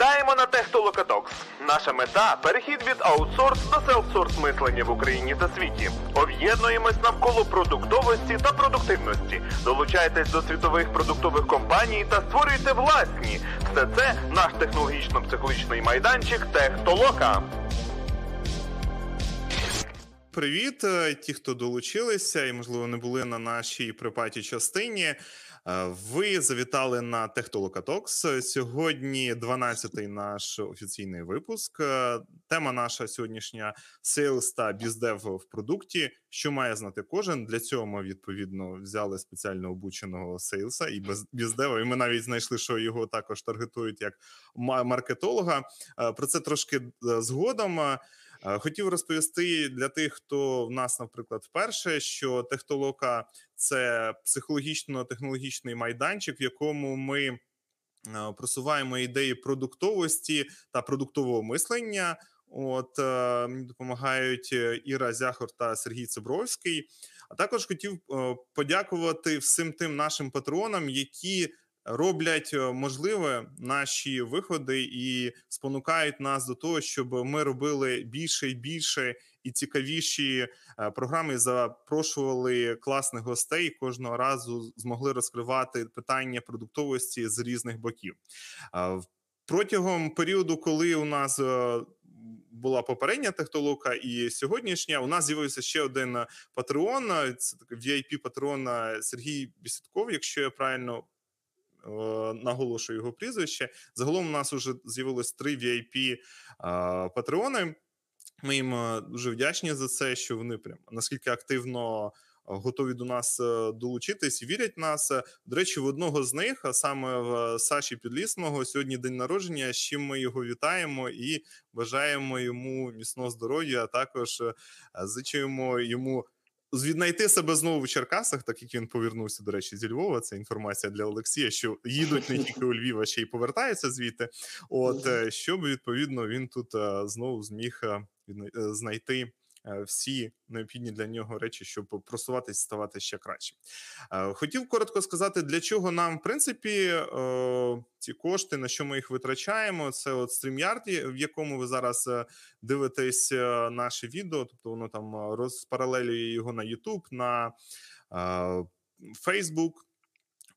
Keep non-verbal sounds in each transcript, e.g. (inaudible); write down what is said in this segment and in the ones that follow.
Вітаємо на Технолокатокс. Наша мета перехід від аутсорс до селфсорс мислення в Україні та світі. Об'єднуємось навколо продуктовості та продуктивності. Долучайтесь до світових продуктових компаній та створюйте власні. Все це наш технологічно-психологічний майданчик Техтолока. Привіт, е, ті, хто долучилися і, можливо, не були на нашій припаті частині. Е, ви завітали на Техтолока Токс. Сьогодні 12-й наш офіційний випуск. Е, тема наша сьогоднішня Sales та біздев в продукті. Що має знати кожен? Для цього ми відповідно взяли спеціально обученого сейлса і біздева. І ми навіть знайшли, що його також таргетують як маркетолога. Про це трошки згодом. Е, хотів розповісти для тих, хто в нас, наприклад, вперше, що технолока це психологічно-технологічний майданчик, в якому ми е, просуваємо ідеї продуктовості та продуктового мислення. От е, мені допомагають Іра Зяхор та Сергій Цибровський. А також хотів подякувати всім тим нашим патронам, які роблять е, можливе наші виходи і спонукають нас до того, щоб ми робили більше і більше і цікавіші е, програми. Запрошували класних гостей. Кожного разу змогли розкривати питання продуктовості з різних боків. Протягом періоду, коли у нас е, була попередня технолока і сьогоднішня, у нас з'явився ще один патреон. Це vip патрон Сергій Бісідков, якщо я правильно наголошую його прізвище. Загалом у нас вже з'явилось три vip патреони. Ми їм е, дуже вдячні за це, що вони прям наскільки активно. Готові до нас е, долучитись вірять в нас. До речі, в одного з них, а саме в Саші Підлісного, сьогодні день народження. з чим ми його вітаємо і бажаємо йому міцного здоров'я. а Також зичуємо йому Віднайти себе знову в Черкасах, так як він повернувся, до речі, зі Львова. Це інформація для Олексія, що їдуть не тільки у Львів, а ще й повертаються звідти. От е, щоб відповідно він тут е, знову зміг е, знайти всі необхідні для нього речі, щоб просуватись, ставати ще краще. Е, хотів коротко сказати, для чого нам, в принципі, е, ці кошти, на що ми їх витрачаємо. Це от StreamYard, в якому ви зараз дивитесь наше відео, тобто воно там розпаралелює його на YouTube, на Facebook.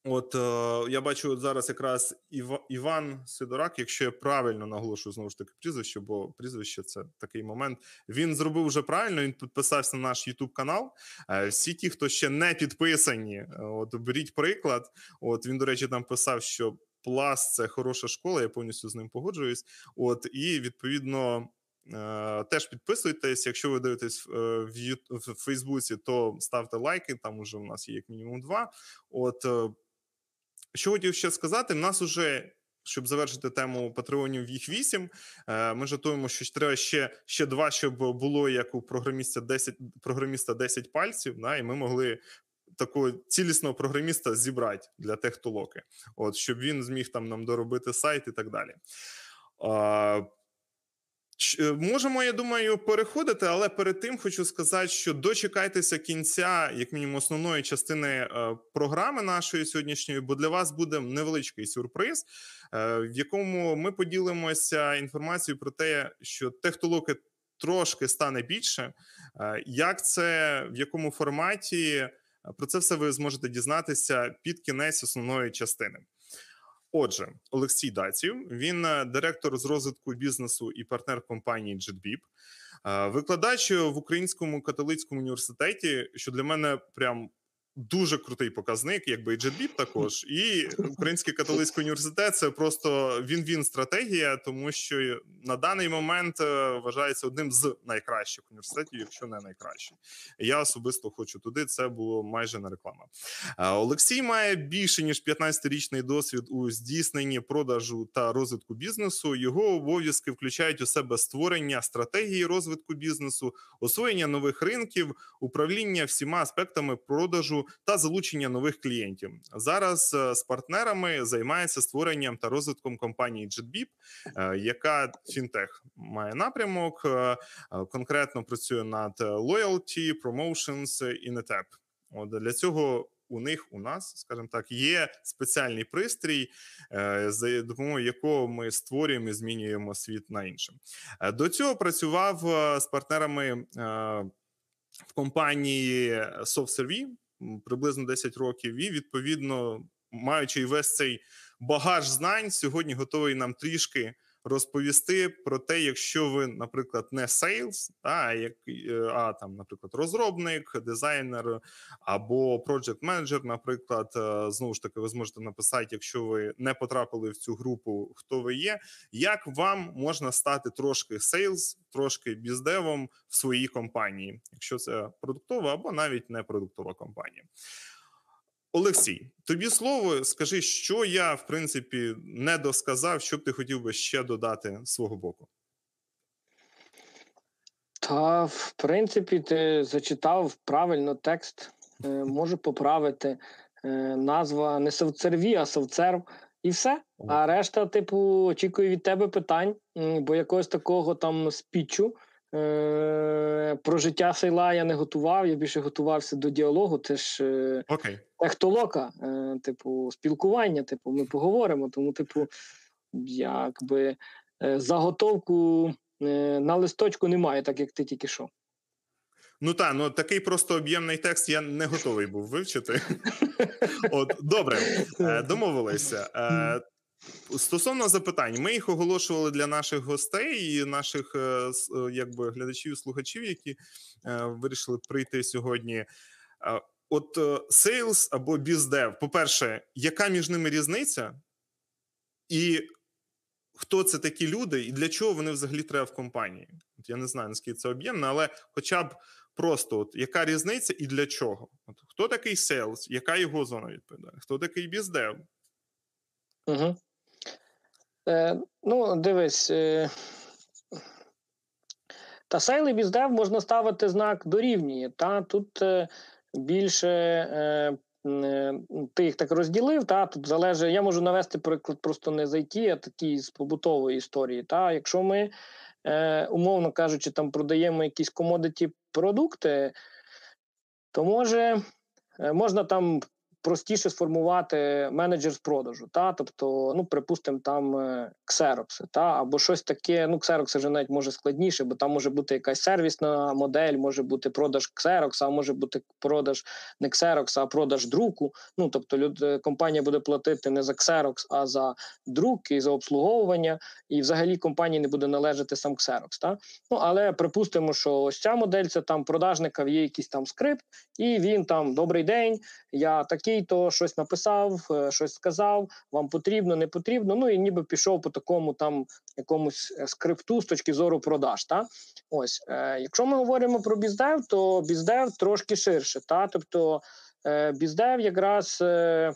От е, я бачу зараз якраз Ів... Іван Сидорак, якщо я правильно наголошую знову ж таки прізвище, бо прізвище це такий момент. Він зробив вже правильно. Він підписався на наш Ютуб канал. Е, всі ті, хто ще не підписані, е, от беріть приклад. От він, до речі, там писав, що Плас це хороша школа. Я повністю з ним погоджуюсь. От і відповідно. Е, теж підписуйтесь. Якщо ви дивитесь в в Фейсбуці, то ставте лайки. Там уже у нас є як мінімум два. От що хотів ще сказати, в нас уже. Щоб завершити тему патреонів, їх вісім. Е, ми жатуємо, що треба ще ще два, щоб було як у програміста 10 програміста 10 пальців. Да, і ми могли такого цілісного програміста зібрати для техтолоки, от щоб він зміг там нам доробити сайт і так далі. Е, можемо, я думаю, переходити, але перед тим хочу сказати, що дочекайтеся кінця, як мінімум, основної частини е, програми нашої сьогоднішньої, бо для вас буде невеличкий сюрприз, е, в якому ми поділимося інформацією про те, що технологи трошки стане більше. Як це в якому форматі? Про це все ви зможете дізнатися під кінець основної частини. Отже, Олексій Даців, він е, директор з розвитку бізнесу і партнер компанії JetBeep, е, викладач в українському католицькому університеті, що для мене прям Дуже крутий показник, якби і JetBeep також, і (laughs) Український католицький університет це просто він-він стратегія, тому що на даний момент е, вважається одним з найкращих університетів, якщо не найкращий. Я особисто хочу туди. Це було майже не реклама. Е, Олексій має більше ніж 15-річний досвід у здійсненні продажу та розвитку бізнесу. Його обов'язки включають у себе створення стратегії розвитку бізнесу, освоєння нових ринків, управління всіма аспектами продажу та залучення нових клієнтів. Зараз е, з партнерами займається створенням та розвитком компанії JetBeep, е, яка фінтех має напрямок, е, конкретно працює над loyalty, promotions і NetApp. От для цього у них у нас, скажімо так, є спеціальний пристрій, за допомогою якого ми створюємо і змінюємо світ на іншим. До цього працював з партнерами в компанії SoftServe приблизно 10 років, і відповідно, маючи весь цей багаж знань, сьогодні готовий нам трішки розповісти про те, якщо ви, наприклад, не сейлс, а як е, а там, наприклад, розробник, дизайнер або проджект менеджер, наприклад, е, знову ж таки, ви зможете написати, якщо ви не потрапили в цю групу, хто ви є, як вам можна стати трошки сейлс, трошки біздевом в своїй компанії, якщо це продуктова або навіть не продуктова компанія. Олексій, тобі слово, скажи, що я в принципі не досказав, що б ти хотів би ще додати з свого боку. Та, в принципі, ти зачитав правильно текст, е, можу поправити. Е, назва не совцерві, а совцерв, і все. А решта, типу, очікую від тебе питань, бо якогось такого там спічу. Е, про життя сейла я не готував, я більше готувався до діалогу. Це ж okay. техтолока, е, типу, спілкування. Типу, ми поговоримо. Тому, типу, якби е, заготовку на листочку немає, так як ти тільки що. Ну так, ну такий просто об'ємний текст я не готовий був вивчити. (laughs) От добре, домовилися. Стосовно запитань, ми їх оголошували для наших гостей і наших е, е, якби глядачів, і слухачів, які е, вирішили прийти сьогодні. От сейлс або біздев, по-перше, яка між ними різниця, і хто це такі люди, і для чого вони взагалі треба в компанії? От Я не знаю, наскільки це об'ємно, але хоча б просто от яка різниця і для чого? От Хто такий сейлс, яка його зона відповідальності? Хто такий біздев? Угу. Е, Ну, дивись. Е, Та сейл і біздев можна ставити знак дорівнює. Та Тут е, більше ти їх так розділив. Та Тут залежить, я можу навести приклад просто не з IT, а такий з побутової історії. Та Якщо ми, умовно кажучи, там продаємо якісь комодиті продукти, то може. Можна там простіше сформувати менеджер з продажу. Та тобто, ну припустимо, там ксерокси, та або щось таке. Ну, ксерокси вже навіть може складніше, бо там може бути якась сервісна модель, може бути продаж ксерокса, а може бути продаж не ксерокса, а продаж друку. Ну тобто, люд, е, компанія буде платити не за ксерокс, а за друк і за обслуговування, і взагалі компанії не буде належати сам ксерокс. Та ну але припустимо, що ось ця модель це там продажника є якийсь там скрипт, і він там добрий день. Я такий такий-то щось написав, е, щось сказав, вам потрібно, не потрібно. Ну і ніби пішов по такому там якомусь е, скрипту з точки зору продаж. Та ось, е, якщо ми говоримо про біздев, то біздев трошки ширше. Та тобто е, біздев якраз е,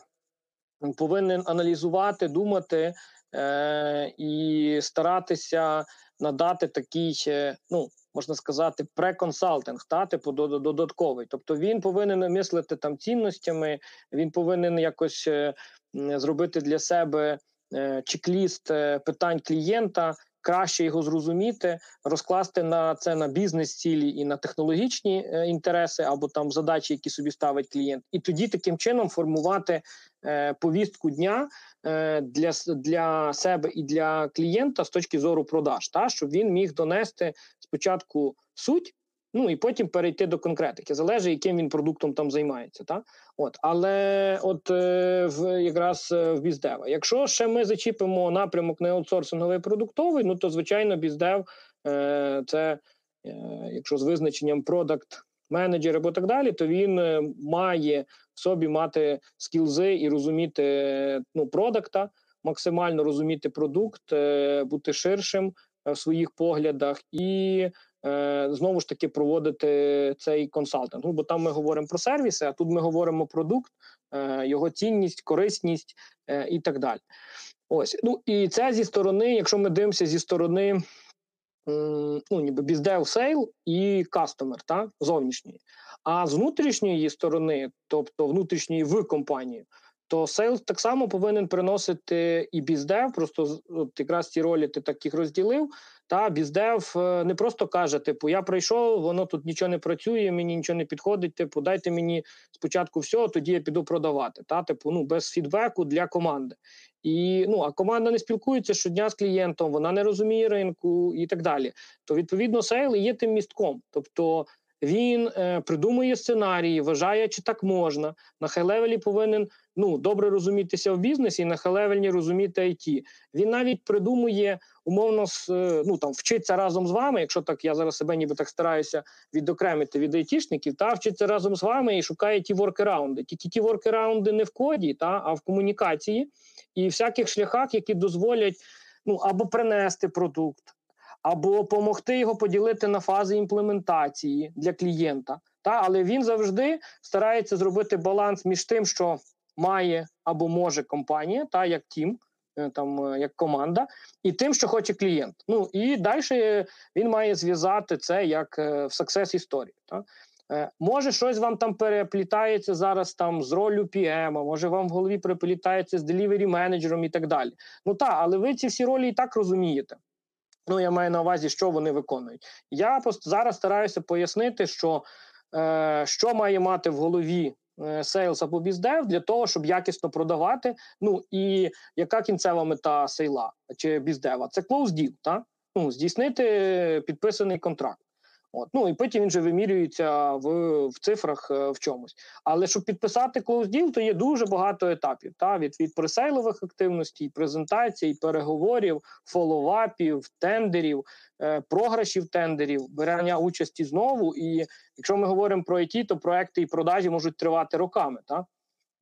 повинен аналізувати, думати е, і старатися надати такий, е, ну можна сказати, преконсалтинг, та типу додатковий. Тобто він повинен мислити там цінностями, він повинен якось е, зробити для себе е, чек-ліст е, питань клієнта. Краще його зрозуміти, розкласти на це на бізнес-цілі і на технологічні е, інтереси або там задачі, які собі ставить клієнт, і тоді таким чином формувати е, повістку дня е, для для себе і для клієнта з точки зору продаж, та щоб він міг донести спочатку суть, ну і потім перейти до конкретики. Залежить, яким він продуктом там займається. Та? От, Але от е, в якраз е, в біздева. Якщо ще ми зачіпимо напрямок не аутсорсинговий продуктовий, ну то звичайно біздев е, це, е, якщо з визначенням продакт. Менеджер або так далі, то він е, має в собі мати скілзи і розуміти ну, продакта, максимально розуміти продукт, е, бути ширшим, в своїх поглядах, і знову ж таки проводити цей консалтинг. Ну, бо там ми говоримо про сервіси, а тут ми говоримо про продукт, е, його цінність, корисність е, і так далі. Ось ну і це зі сторони, якщо ми дивимося зі сторони. Ну, ніби біздев сейл і кастомер, так, зовнішньої. А з внутрішньої сторони, тобто внутрішньої в компанії, то сейлс так само повинен приносити і біздев. Просто от якраз ці ролі ти так їх розділив. Та біздев не просто каже: типу, я прийшов, воно тут нічого не працює, мені нічого не підходить. Типу, дайте мені спочатку все, тоді я піду продавати. Та типу, ну без фідбеку для команди. І ну а команда не спілкується щодня з клієнтом, вона не розуміє ринку і так далі. То відповідно сейл є тим містком. Тобто він е, придумує сценарії, вважає, чи так можна. На high-level і повинен ну добре розумітися в бізнесі, і на high-level і розуміти IT. Він навіть придумує умовно е, ну там вчиться разом з вами. Якщо так я зараз себе ніби так стараюся відокремити від айтішників, та вчиться разом з вами і шукає ті workaround и. Тільки ті workaround и не в коді, та а в комунікації і всяких шляхах, які дозволять ну або принести продукт або допомогти його поділити на фази імплементації для клієнта. Та але він завжди старається зробити баланс між тим, що має або може компанія, та як тім, е, там е, як команда, і тим, що хоче клієнт. Ну і далі він має зв'язати це як е, в success історії. Та? Може, щось вам там переплітається зараз там з ролью PM, може вам в голові переплітається з delivery менеджером і так далі. Ну так, але ви ці всі ролі і так розумієте. Ну, я маю на увазі, що вони виконують. Я зараз стараюся пояснити, що е, що має мати в голові сейлс або біздев для того, щоб якісно продавати. Ну і яка кінцева мета сейла чи біздева? Це close deal, так? Ну, здійснити підписаний контракт. От. Ну і потім він вже вимірюється в в цифрах е, в чомусь. Але щоб підписати deal, то є дуже багато етапів. Та? Від від пресейлових активностей, презентацій, переговорів, follow-up ів, тендерів, е, програшів тендерів, берення участі знову. І якщо ми говоримо про IT, то проекти і продажі можуть тривати роками. Та?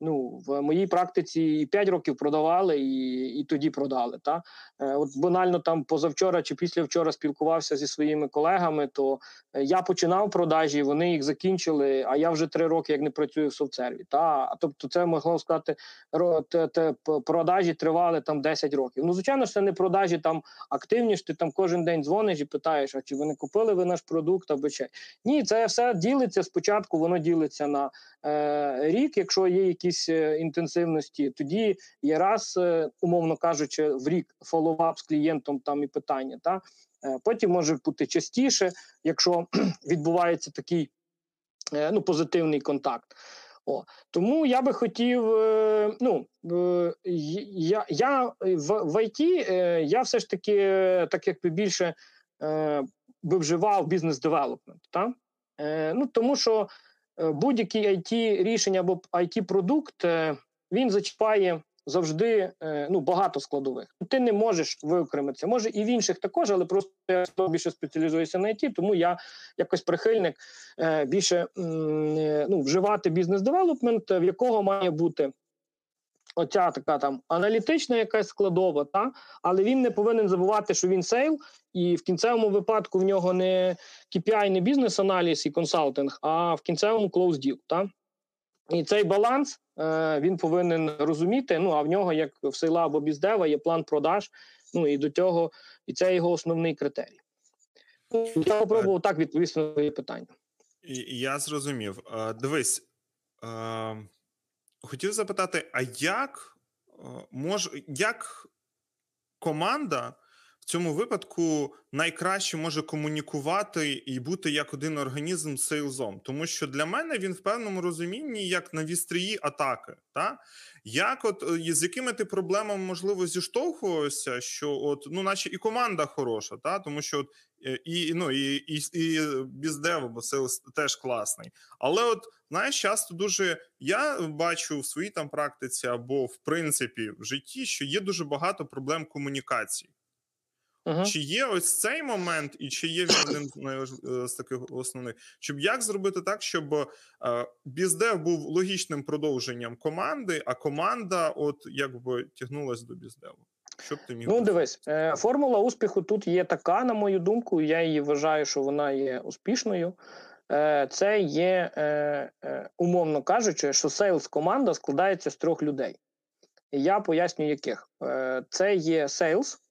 Ну, в моїй практиці і 5 років продавали, і і тоді продали. Та? Е, От банально там позавчора чи післявчора спілкувався зі своїми колегами, то е, я починав продажі, вони їх закінчили, а я вже 3 роки як не працюю в софтсерві. Та? Тобто, це могло сказати, те, продажі тривали там 10 років. Ну, звичайно, це не продажі там активні, ти там кожен день дзвониш і питаєш, а чи ви не купили ви наш продукт або чи ні, це все ділиться спочатку, воно ділиться на е, рік, якщо є якісь якісь е, інтенсивності, тоді є раз, е, умовно кажучи, в рік фоллоуап з клієнтом там і питання. Та е, потім може бути частіше, якщо (clears throat) відбувається такий ну, позитивний контакт. О, Тому я би хотів. Ну я я в в ІТ я все ж таки, так якби більше би вживав business development. Ну тому що будь-який IT рішення або IT продукт е, він зачіпає завжди е, ну, багато складових. Ти не можеш виокремитися. Може і в інших також, але просто я більше спеціалізуюся на IT, тому я якось прихильник більше ну, вживати business development, в якого має бути оця така там аналітична якась складова, та але він не повинен забувати, що він сейл, і в кінцевому випадку в нього не KPI, не бізнес-аналіз і консалтинг, а в кінцевому close deal, та і цей баланс е, він повинен розуміти. Ну а в нього, як в сейла або біздева, є план продаж. Ну і до цього, і це його основний критерій. Я спробував так відповісти на твоє питання. Я зрозумів. Е, дивись, е, хотів запитати: а як мож, як команда цьому випадку найкраще може комунікувати і бути як один організм з сейлзом? Тому що для мене він в певному розумінні як на вістрії атаки. Та? Як от е, з якими ти проблемами можливо зіштовхувався, що от ну, наче і команда хороша, та тому що от Е, і ну і і, і біздев, бо це теж класний. Але от знаєш, часто дуже я бачу в своїй там практиці або в принципі в житті, що є дуже багато проблем комунікації. Uh-huh. Чи є ось цей момент, і чи є він одним з (coughs) е, таких основних, щоб як зробити так, щоб е, біздев був логічним продовженням команди, а команда, от якби тягнулась до біздеву? Що б ти міг? Ну, дивись, е, формула успіху тут є така, на мою думку. Я її вважаю, що вона є успішною. Це є, умовно кажучи, що сейлс команда складається з трьох людей. Я поясню, яких це є сейлс,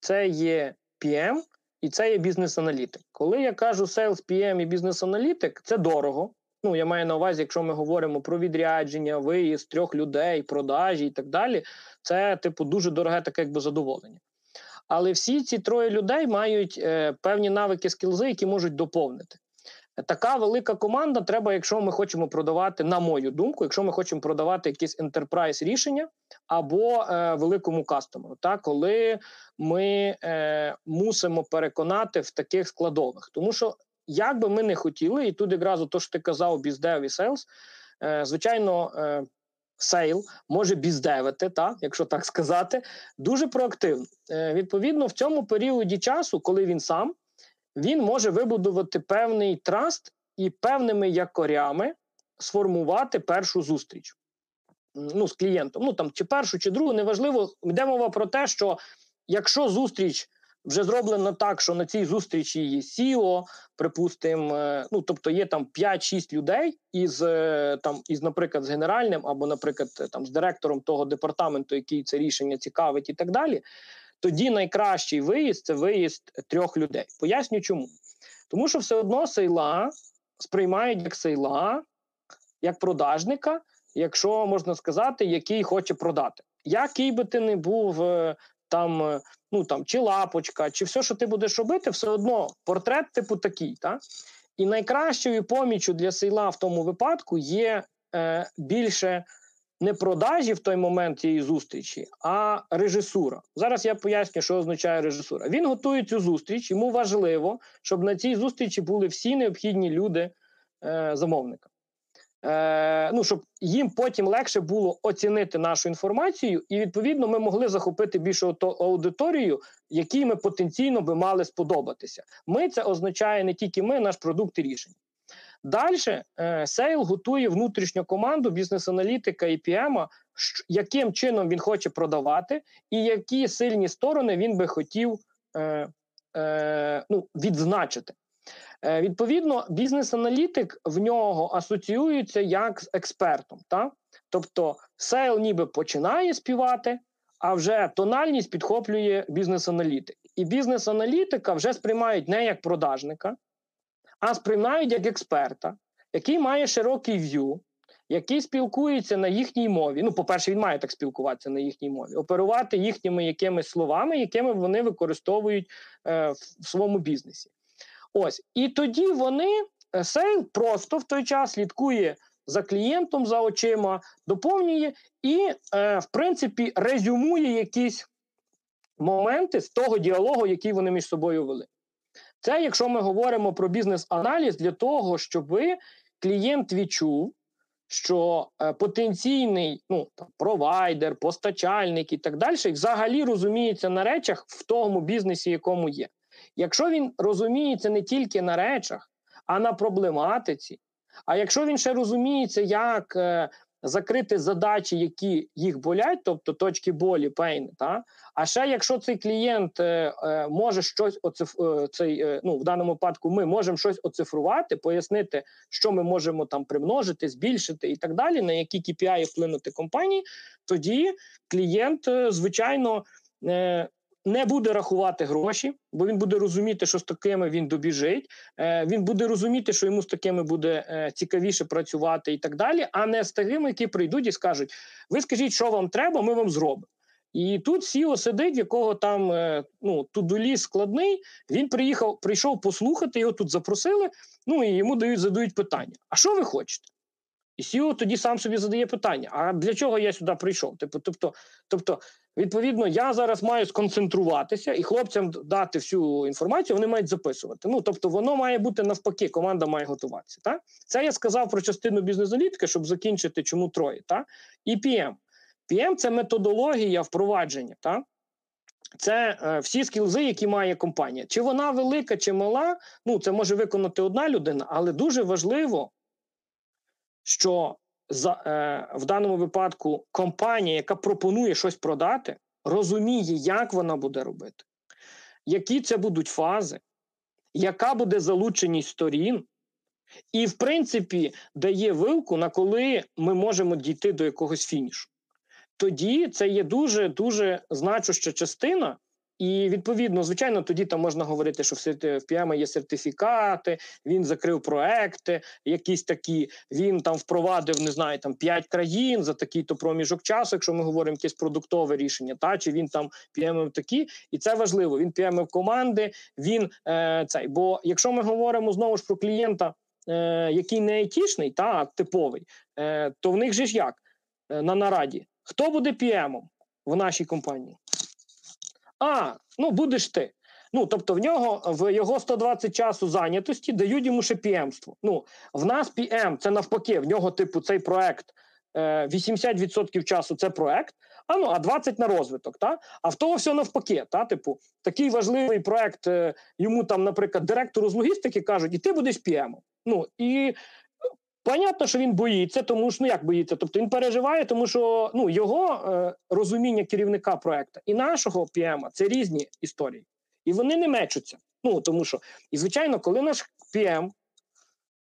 це є PM і це є бізнес-аналітик. Коли я кажу sales PM і бізнес-аналітик, це дорого. ну я маю на увазі, якщо ми говоримо про відрядження, виїзд трьох людей, продажі і так далі, це типу дуже дороге таке якби задоволення. Але всі ці троє людей мають е, певні навики skills и, які можуть доповнити. Така велика команда треба, якщо ми хочемо продавати, на мою думку, якщо ми хочемо продавати якісь enterprise рішення або е, великому кастомеру, та коли ми е, мусимо переконати в таких складових, тому що як би ми не хотіли, і тут якраз то, що ти казав, біздев і сейлс, е, звичайно. Е, Сейл може біздевити, та, якщо так сказати, дуже проактивно. Е, Відповідно, в цьому періоді часу, коли він сам, він може вибудувати певний trust і певними якорями сформувати першу зустріч ну, з клієнтом. Ну там чи першу, чи другу, неважливо. Йде мова про те, що якщо зустріч вже зроблена так, що на цій зустрічі є CEO, припустимо, ну тобто є там 5-6 людей із е, там, із, наприклад, з генеральним або, наприклад, там з директором того департаменту, який це рішення цікавить, і так далі тоді найкращий виїзд це виїзд трьох людей. Поясню чому. Тому що все одно сейла сприймають як сейла, як продажника, якщо можна сказати, який хоче продати. Який би ти не був е, там, е, ну там чи лапочка, чи все, що ти будеш робити, все одно портрет типу такий. Та? І найкращою помічю для сейла в тому випадку є е, більше не продажі в той момент цієї зустрічі, а режисура. Зараз я поясню, що означає режисура. Він готує цю зустріч. Йому важливо, щоб на цій зустрічі були всі необхідні люди е, замовника. Е, ну, Щоб їм потім легше було оцінити нашу інформацію, і відповідно ми могли захопити більшу аудиторію, якій ми потенційно би мали сподобатися. Ми це означає не тільки ми, наш продукт і рішення. Далі Сейл готує внутрішню команду бізнес-аналітика і PM а, яким чином він хоче продавати, і які сильні сторони він би хотів е, е, ну, відзначити. Е, Відповідно, бізнес-аналітик в нього асоціюється як з експертом. Та? Тобто, сейл ніби починає співати, а вже тональність підхоплює бізнес-аналітик. І бізнес-аналітика вже сприймають не як продажника а сприймають як експерта, який має широкий view, який спілкується на їхній мові. Ну, по-перше, він має так спілкуватися на їхній мові, оперувати їхніми якимись словами, якими вони використовують е, в своєму бізнесі. Ось і тоді вони е, сейл просто в той час слідкує за клієнтом, за очима, доповнює і, е, в принципі, резюмує якісь моменти з того діалогу, який вони між собою вели. Це якщо ми говоримо про бізнес-аналіз для того, щоб клієнт відчув, що е, потенційний ну, там, провайдер, постачальник і так далі взагалі розуміється на речах в тому бізнесі, якому є. Якщо він розуміється не тільки на речах, а на проблематиці, а якщо він ще розуміється, як е, закрити задачі, які їх болять, тобто точки болі, пейн, та? А ще якщо цей клієнт е, е, може щось оциф... Е, цей, е, ну в даному випадку, ми можемо щось оцифрувати, пояснити, що ми можемо там примножити, збільшити і так далі, на які KPI вплинути компанії, тоді клієнт, е, звичайно, е, не буде рахувати гроші, бо він буде розуміти, що з такими він добіжить. Е, Він буде розуміти, що йому з такими буде е, цікавіше працювати і так далі, а не з такими, які прийдуть і скажуть: ви скажіть, що вам треба, ми вам зробимо. І тут Сіо сидить, якого там е, ну тудуліс складний. Він приїхав, прийшов послухати, його тут запросили. Ну і йому дають задають питання: а що ви хочете? І Сіо тоді сам собі задає питання: а для чого я сюди прийшов? Типу, тобто, тобто, відповідно, я зараз маю сконцентруватися і хлопцям дати всю інформацію, вони мають записувати. Ну тобто, воно має бути навпаки, команда має готуватися. Так? Це я сказав про частину бізнес-аналітики, щоб закінчити, чому троє. Так? І PM. PM – це методологія впровадження. Так? Це е, всі скілзи, які має компанія. Чи вона велика, чи мала, ну це може виконати одна людина, але дуже важливо, що за, е, в даному випадку компанія, яка пропонує щось продати, розуміє, як вона буде робити, які це будуть фази, яка буде залученість сторін, і, в принципі, дає вилку, на коли ми можемо дійти до якогось фінішу. Тоді це є дуже дуже значуща частина, і відповідно, звичайно, тоді там можна говорити, що в PM є сертифікати, він закрив проекти, якісь такі. Він там впровадив, не знаю, там 5 країн за такий-то проміжок часу, якщо ми говоримо якесь продуктове рішення, та чи він там PM такі, і це важливо. Він PM команди. Він е, цей. Бо якщо ми говоримо знову ж про клієнта, е, який не айтішний, та типовий, е, то в них же ж як е, на нараді. Хто буде PM в нашій компанії? А, ну будеш ти. Ну, тобто, в нього в його 120 часу зайнятості дають йому ще піемство. Ну, в нас PM, це навпаки, в нього, типу, цей проект 80% е, часу це проект, а ну а 20 на розвиток. Та? А в того все навпаки. Та? Типу, такий важливий проект е, йому там, наприклад, директору з логістики кажуть, і ти будеш PM. Ну і Понятно, що він боїться, тому що ну як боїться. Тобто він переживає, тому що ну його е, розуміння керівника проекту і нашого PM це різні історії, і вони не мечуться. Ну тому що, і звичайно, коли наш ПІМ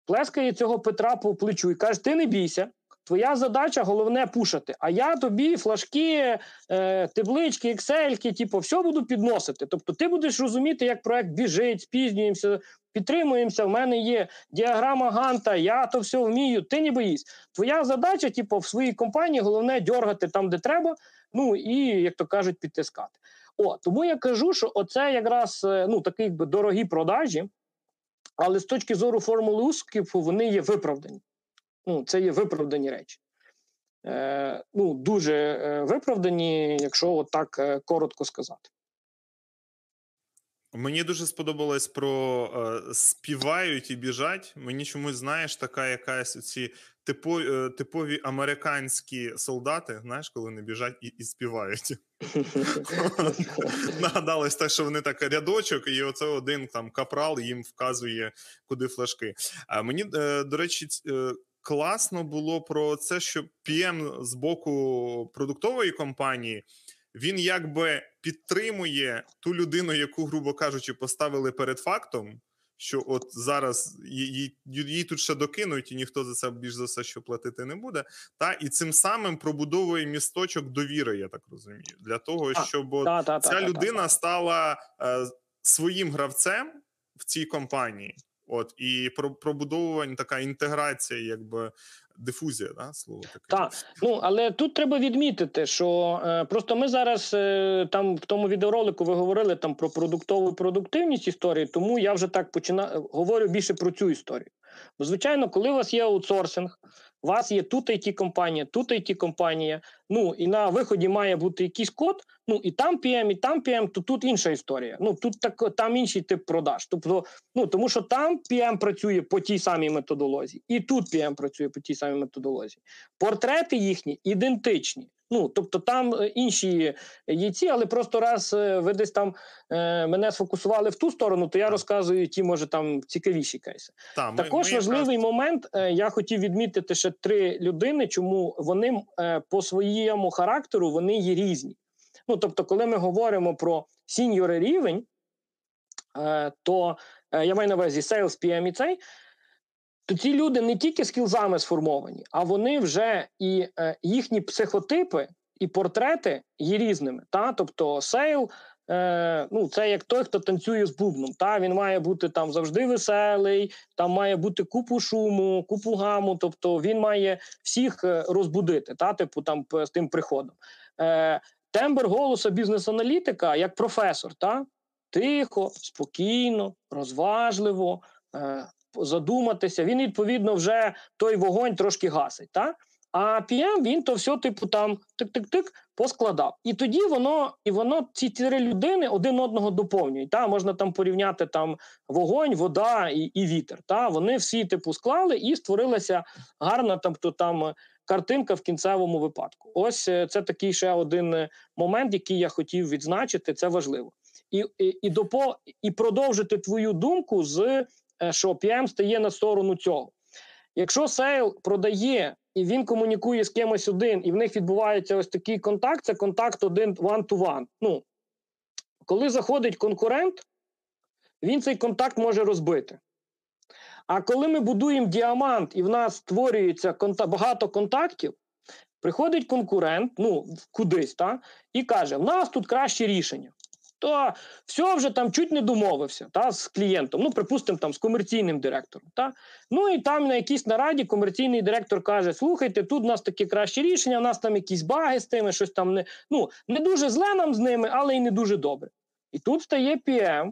плескає цього Петра по плечу і каже: Ти не бійся, твоя задача головне пушати. А я тобі флажки, е, таблички, ексельки, типу, все буду підносити. Тобто, ти будеш розуміти, як проект біжить, спізнюємося, підтримуємося. В мене є діаграма Ганта, я то все вмію. Ти не боїсь. Твоя задача, типу, в своїй компанії головне дьоргати там, де треба. Ну і як то кажуть, підтискати. О, тому я кажу, що оце якраз е, ну такі дорогі продажі, але з точки зору формули успіху вони є виправдані. Ну, це є виправдані речі. Е, Ну, дуже е, виправдані, якщо от так е, коротко сказати. Мені дуже сподобалось про е, співають і біжать. Мені чомусь знаєш, така якась ці типові, е, типові американські солдати, знаєш, коли вони біжать і і співають. (laughs) Нагадалось так, що вони так рядочок, і оце один там капрал їм вказує, куди флажки. А мені, до речі, класно було про це, що PM з боку продуктової компанії він якби підтримує ту людину, яку, грубо кажучи, поставили перед фактом. Що от зараз її її тут ще докинуть, і ніхто за це більш за все що платити не буде. Та і цим самим пробудовує місточок довіри, я так розумію, для того, щоб а, та, та, ця та, людина стала е, своїм гравцем в цій компанії. От і про пробудовування така інтеграція, якби дифузія, да, слово таке. Так, ну але тут треба відмітити, що е, просто ми зараз е, там в тому відеоролику ви говорили там про продуктову продуктивність історії, тому я вже так починаю говорю більше про цю історію. Бо, звичайно, коли у вас є аутсорсинг, у вас є тут it компанія, тут it компанія. Ну і на виході має бути якийсь код. Ну і там PM, і там PM, то тут інша історія. Ну тут так там інший тип продаж. Тобто, ну тому що там PM працює по тій самій методології, і тут PM працює по тій самій методології. Портрети їхні ідентичні. Ну, тобто там е, інші яйці, але просто раз е, ви десь там е, мене сфокусували в ту сторону, то я розказую ті, може, там цікавіші кейси. Та, ми, Також ми важливий якраз... момент. Я хотів відмітити ще три людини, чому вони по своєму характеру вони є різні. Ну, тобто, коли ми говоримо про senior рівень, то я маю на увазі Sales PM і цей то ці люди не тільки skills ами сформовані, а вони вже і е, їхні психотипи і портрети є різними. Та? Тобто сейл, е, ну це як той, хто танцює з бубном. Та? Він має бути там завжди веселий, там має бути купу шуму, купу гаму. Тобто він має всіх е, розбудити, та? типу там з тим приходом. Е, Тембр голоса бізнес-аналітика як професор. Та? Тихо, спокійно, розважливо. Задуматися. Він відповідно вже той вогонь трошки гасить. Та? А PM він то все, типу, там тик-тик-тик поскладав. І тоді воно і воно ці три людини один одного доповнюють. Та можна там порівняти там вогонь, вода і і вітер. Та вони всі типу склали і створилася гарна там то там картинка в кінцевому випадку. Ось е, це такий ще один е, момент, який я хотів відзначити. Це важливо. І і, і, допо, і продовжити твою думку з що PM стає на сторону цього. Якщо сейл продає і він комунікує з кимось один, і в них відбувається ось такий контакт, це контакт один one-to-one. Ну, Коли заходить конкурент, він цей контакт може розбити. А коли ми будуємо діамант і в нас створюється контакт, багато контактів, приходить конкурент, ну, кудись, та, і каже: в нас тут краще рішення. То все вже там чуть не домовився та, з клієнтом. Ну, припустимо, там з комерційним директором. Та? Ну і там на якійсь нараді комерційний директор каже: слухайте, тут у нас такі кращі рішення, у нас там якісь баги з тими, щось там не ну не дуже зле нам з ними, але й не дуже добре. І тут стає PM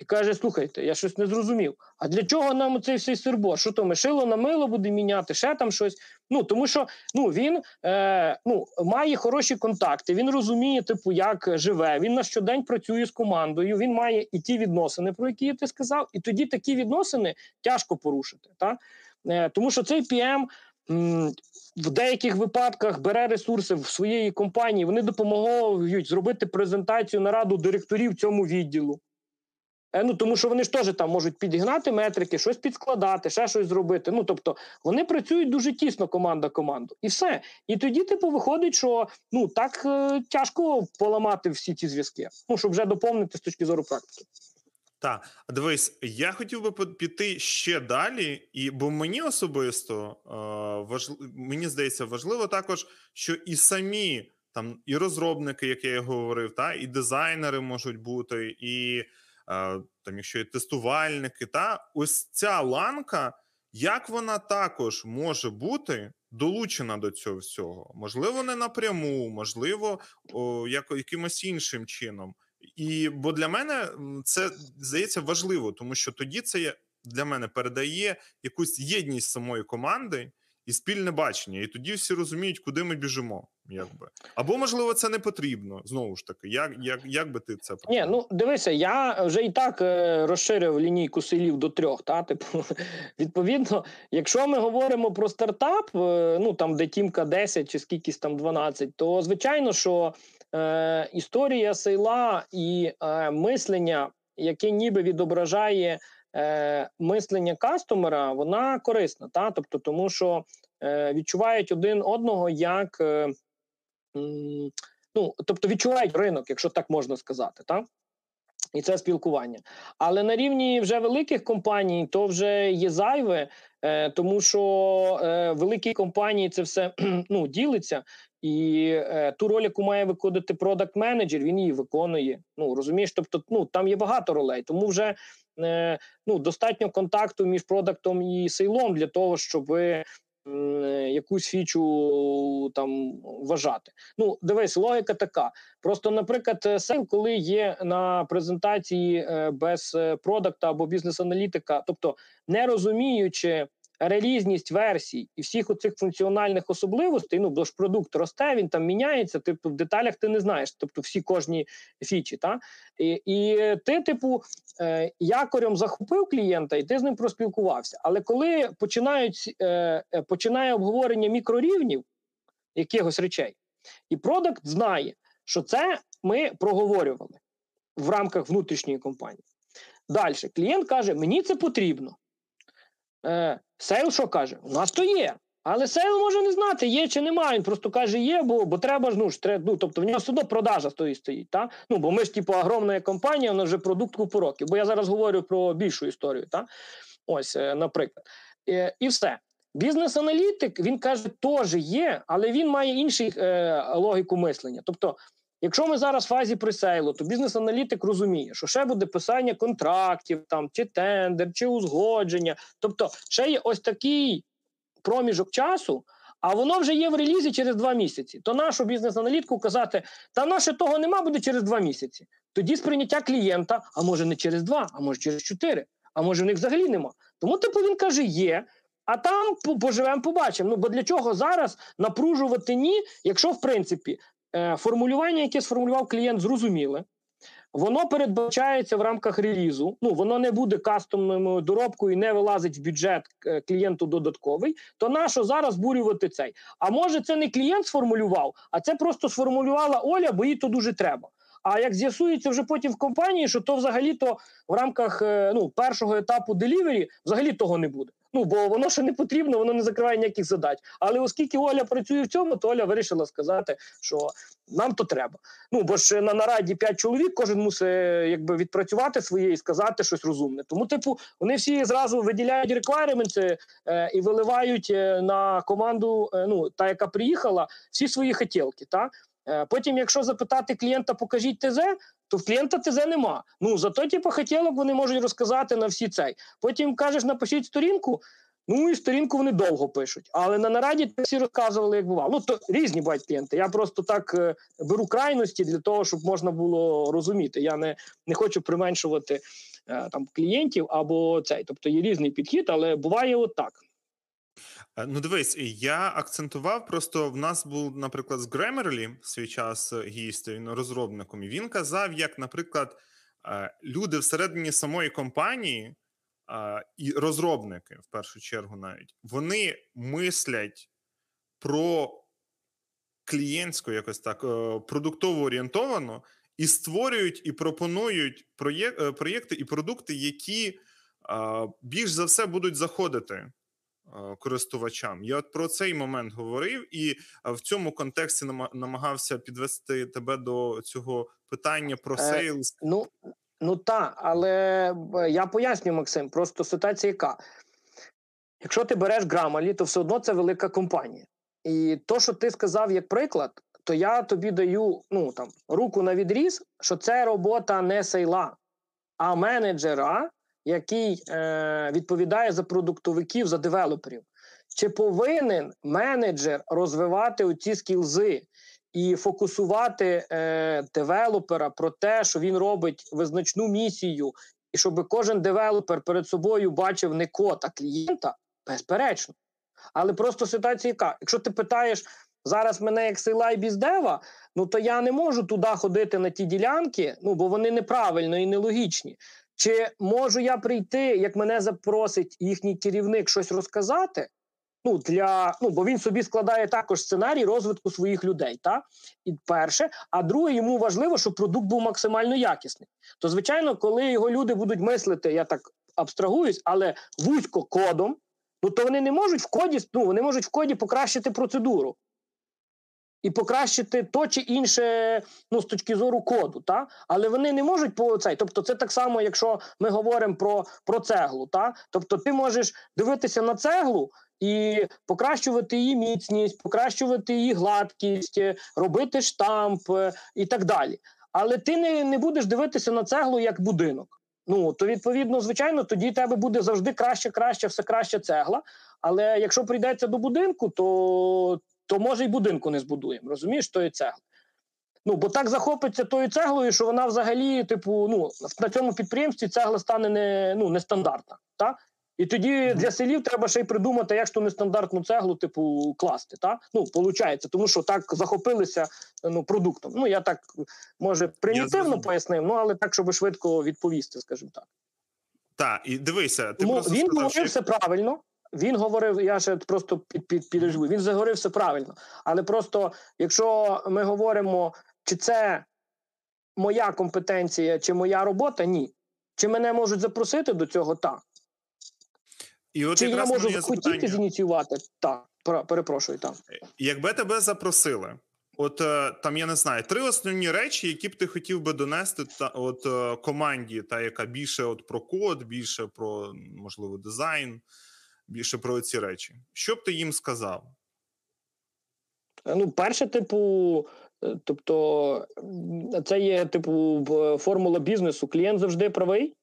і каже: слухайте, я щось не зрозумів. А для чого нам цей всей сирбор? Що то ми шило на мило буде міняти, ще там щось. Ну тому що ну він е, ну, має хороші контакти, він розуміє, типу, як живе. Він на щодень працює з командою. Він має і ті відносини, про які ти сказав, і тоді такі відносини тяжко порушити. Та? Е, тому що цей PM м, в деяких випадках бере ресурси в своєї компанії. Вони допомагають зробити презентацію на раду директорів цьому відділу. Е, Ну, тому що вони ж теж там можуть підігнати метрики, щось підскладати, ще щось зробити. Ну, тобто, вони працюють дуже тісно, команда команду. І все. І тоді, типу, виходить, що ну так е, тяжко поламати всі ці зв'язки. Ну, щоб вже доповнити з точки зору практики. Так, дивись, я хотів би піти ще далі, і бо мені особисто е, важл... мені здається, важливо також, що і самі там і розробники, як я і говорив, та і дизайнери можуть бути, і там, якщо є тестувальники, та ось ця ланка, як вона також може бути долучена до цього всього? Можливо, не напряму, можливо, о, як, якимось іншим чином. І бо для мене це здається важливо, тому що тоді це для мене передає якусь єдність самої команди і спільне бачення, і тоді всі розуміють, куди ми біжимо. Якби або можливо це не потрібно знову ж таки. Як як, як би ти це Ні, ну дивися, я вже і так е, розширив лінійку селів до трьох. Та типу, (laughs) відповідно, якщо ми говоримо про стартап, е, ну там де тімка 10 чи скількись там 12, то звичайно, що е, історія сейла і е, мислення, яке ніби відображає е, мислення кастомера, вона корисна, та тобто, тому що е, відчувають один одного як. Ну, тобто відчувають ринок, якщо так можна сказати, так? І це спілкування. Але на рівні вже великих компаній то вже є зайве, е, тому що е, великі компанії це все (clears throat) ну, ділиться, і е, ту роль, яку має виконати продакт менеджер, він її виконує. Ну розумієш, тобто ну там є багато ролей, тому вже е, ну достатньо контакту між продактом і сейлом для того, щоб якусь фічу там вважати. Ну, дивись, логіка така. Просто, наприклад, sale, коли є на презентації е, без е, продакта або бізнес-аналітика, тобто не розуміючи різність версій і всіх оцих функціональних особливостей, ну бо ж продукт росте, він там міняється. Типу в деталях ти не знаєш, тобто всі кожні фічі. Та? І і ти, типу, е, якорем захопив клієнта, і ти з ним поспілкувався. Але коли починають е, е починає обговорення мікрорівнів якихось речей, і продакт знає, що це ми проговорювали в рамках внутрішньої компанії. Далі клієнт каже: Мені це потрібно. Е, sale що каже? У нас то є. Але sale може не знати, є чи немає. Він просто каже, є, бо бо треба ж ну ж треба, ну, тобто в нього все продажа стоїть стоїть. Та? Ну, бо ми ж, типу, огромна компанія, вона вже продукт купу років. Бо я зараз говорю про більшу історію. Та? Ось, е, наприклад. І, і все. Бізнес-аналітик він каже, теж є, але він має іншу е, логіку мислення. Тобто Якщо ми зараз в фазі пресейлу, то бізнес-аналітик розуміє, що ще буде писання контрактів, там чи тендер, чи узгодження. Тобто, ще є ось такий проміжок часу, а воно вже є в релізі через два місяці. То нашу бізнес-аналітику казати, та наше того нема, буде через два місяці. Тоді сприйняття клієнта, а може не через два, а може через чотири, а може в них взагалі нема. Тому типу він каже, є. А там поживемо, побачимо. Ну бо для чого зараз напружувати ні, якщо в принципі формулювання, яке сформулював клієнт, зрозуміле. Воно передбачається в рамках релізу. Ну воно не буде кастомною доробкою, і не вилазить в бюджет е, клієнту додатковий. То нащо зараз бурювати цей? А може, це не клієнт сформулював, а це просто сформулювала Оля, бо їй то дуже треба. А як з'ясується вже потім в компанії, що то взагалі-то в рамках е, ну, першого етапу делівері взагалі того не буде. Ну бо воно ще не потрібно, воно не закриває ніяких задач. Але оскільки Оля працює в цьому, то Оля вирішила сказати, що нам то треба. Ну бо ж на нараді п'ять чоловік, кожен мусить якби відпрацювати своє і сказати щось розумне. Тому, типу, вони всі зразу виділяють реквайременти е, і виливають е, на команду, е, ну та яка приїхала, всі свої хотілки. Та Е, Потім, якщо запитати клієнта, покажіть ТЗ, то в клієнта ТЗ нема. Ну зато типу, хотілок вони можуть розказати на всі цей. Потім кажеш, напишіть сторінку. Ну і сторінку вони довго пишуть. Але на нараді всі розказували, як бувало. Ну то різні бувають клієнти. Я просто так е, беру крайності для того, щоб можна було розуміти. Я не, не хочу применшувати е, там клієнтів або цей. Тобто є різний підхід, але буває от так. Е, Ну, дивись, я акцентував. Просто в нас був, наприклад, з Grammarly свій час е, гість, він розробником. Він казав, як, наприклад, е, люди всередині самої компанії е, і розробники, в першу чергу, навіть вони мислять про клієнтську, якось так, е, продуктово орієнтовано, і створюють і пропонують е, проєкти і продукти, які е, більш за все будуть заходити е, користувачам. Я от про цей момент говорив, і е, в цьому контексті намагався підвести тебе до цього питання про Е, sales. Ну, ну так, але е, я поясню, Максим, просто ситуація яка. Якщо ти береш Grammarly, то все одно це велика компанія. І то, що ти сказав як приклад, то я тобі даю ну, там, руку на відріз, що це робота не sale а, а менеджера, який е, відповідає за продуктовиків, за девелоперів. Чи повинен менеджер розвивати оці skills и і фокусувати е, девелопера про те, що він робить визначну місію, і щоб кожен девелопер перед собою бачив не код, а клієнта, безперечно. Але просто ситуація яка? Якщо ти питаєш зараз мене як села і біздева, ну то я не можу туди ходити на ті ділянки, ну бо вони неправильно і нелогічні. Чи можу я прийти, як мене запросить їхній керівник щось розказати? Ну, для, ну, бо він собі складає також сценарій розвитку своїх людей. Та? І перше, а друге, йому важливо, щоб продукт був максимально якісний. То, звичайно, коли його люди будуть мислити, я так абстрагуюсь, але вузько кодом, ну то вони не можуть в коді, ну, вони можуть в коді покращити процедуру. І покращити то чи інше ну, з точки зору коду, та? але вони не можуть по цей. Тобто, це так само, якщо ми говоримо про, про цеглу. Та? Тобто, ти можеш дивитися на цеглу і покращувати її міцність, покращувати її гладкість, е, робити штамп е, і так далі. Але ти не, не будеш дивитися на цеглу як будинок. Ну то відповідно, звичайно, тоді тебе буде завжди краще, краще, все краще цегла. Але якщо прийдеться до будинку, то, то може й будинку не збудуємо. Розумієш, тої цегли. Ну, бо так захопиться тою цеглою, що вона взагалі, типу, ну, на цьому підприємстві цегла стане не, ну, нестандартна. Та? І тоді для селів треба ще й придумати, як ж ту нестандартну цеглу, типу, класти. Та? Ну, виходить, тому що так захопилися ну, продуктом. Ну, я так, може, примітивно пояснив, ну, але так, щоб швидко відповісти, скажімо так. Так, і дивися, ти Тому просто він сказав, говорив що все правильно. Він говорив, я ще просто під, під, підживу, він заговорив все правильно. Але просто, якщо ми говоримо, чи це моя компетенція, чи моя робота, ні. Чи мене можуть запросити до цього? Так. і от Чи я можу хотіти зініціювати? Так. Перепрошую, так. Якби тебе запросили, от е, там я не знаю, три основні речі, які б ти хотів би донести та от е, команді, та яка більше от про код, більше про можливо дизайн, більше про ці речі. Що б ти їм сказав? Ну, перше, типу, е, тобто, це є, типу, формула бізнесу. Клієнт завжди правий.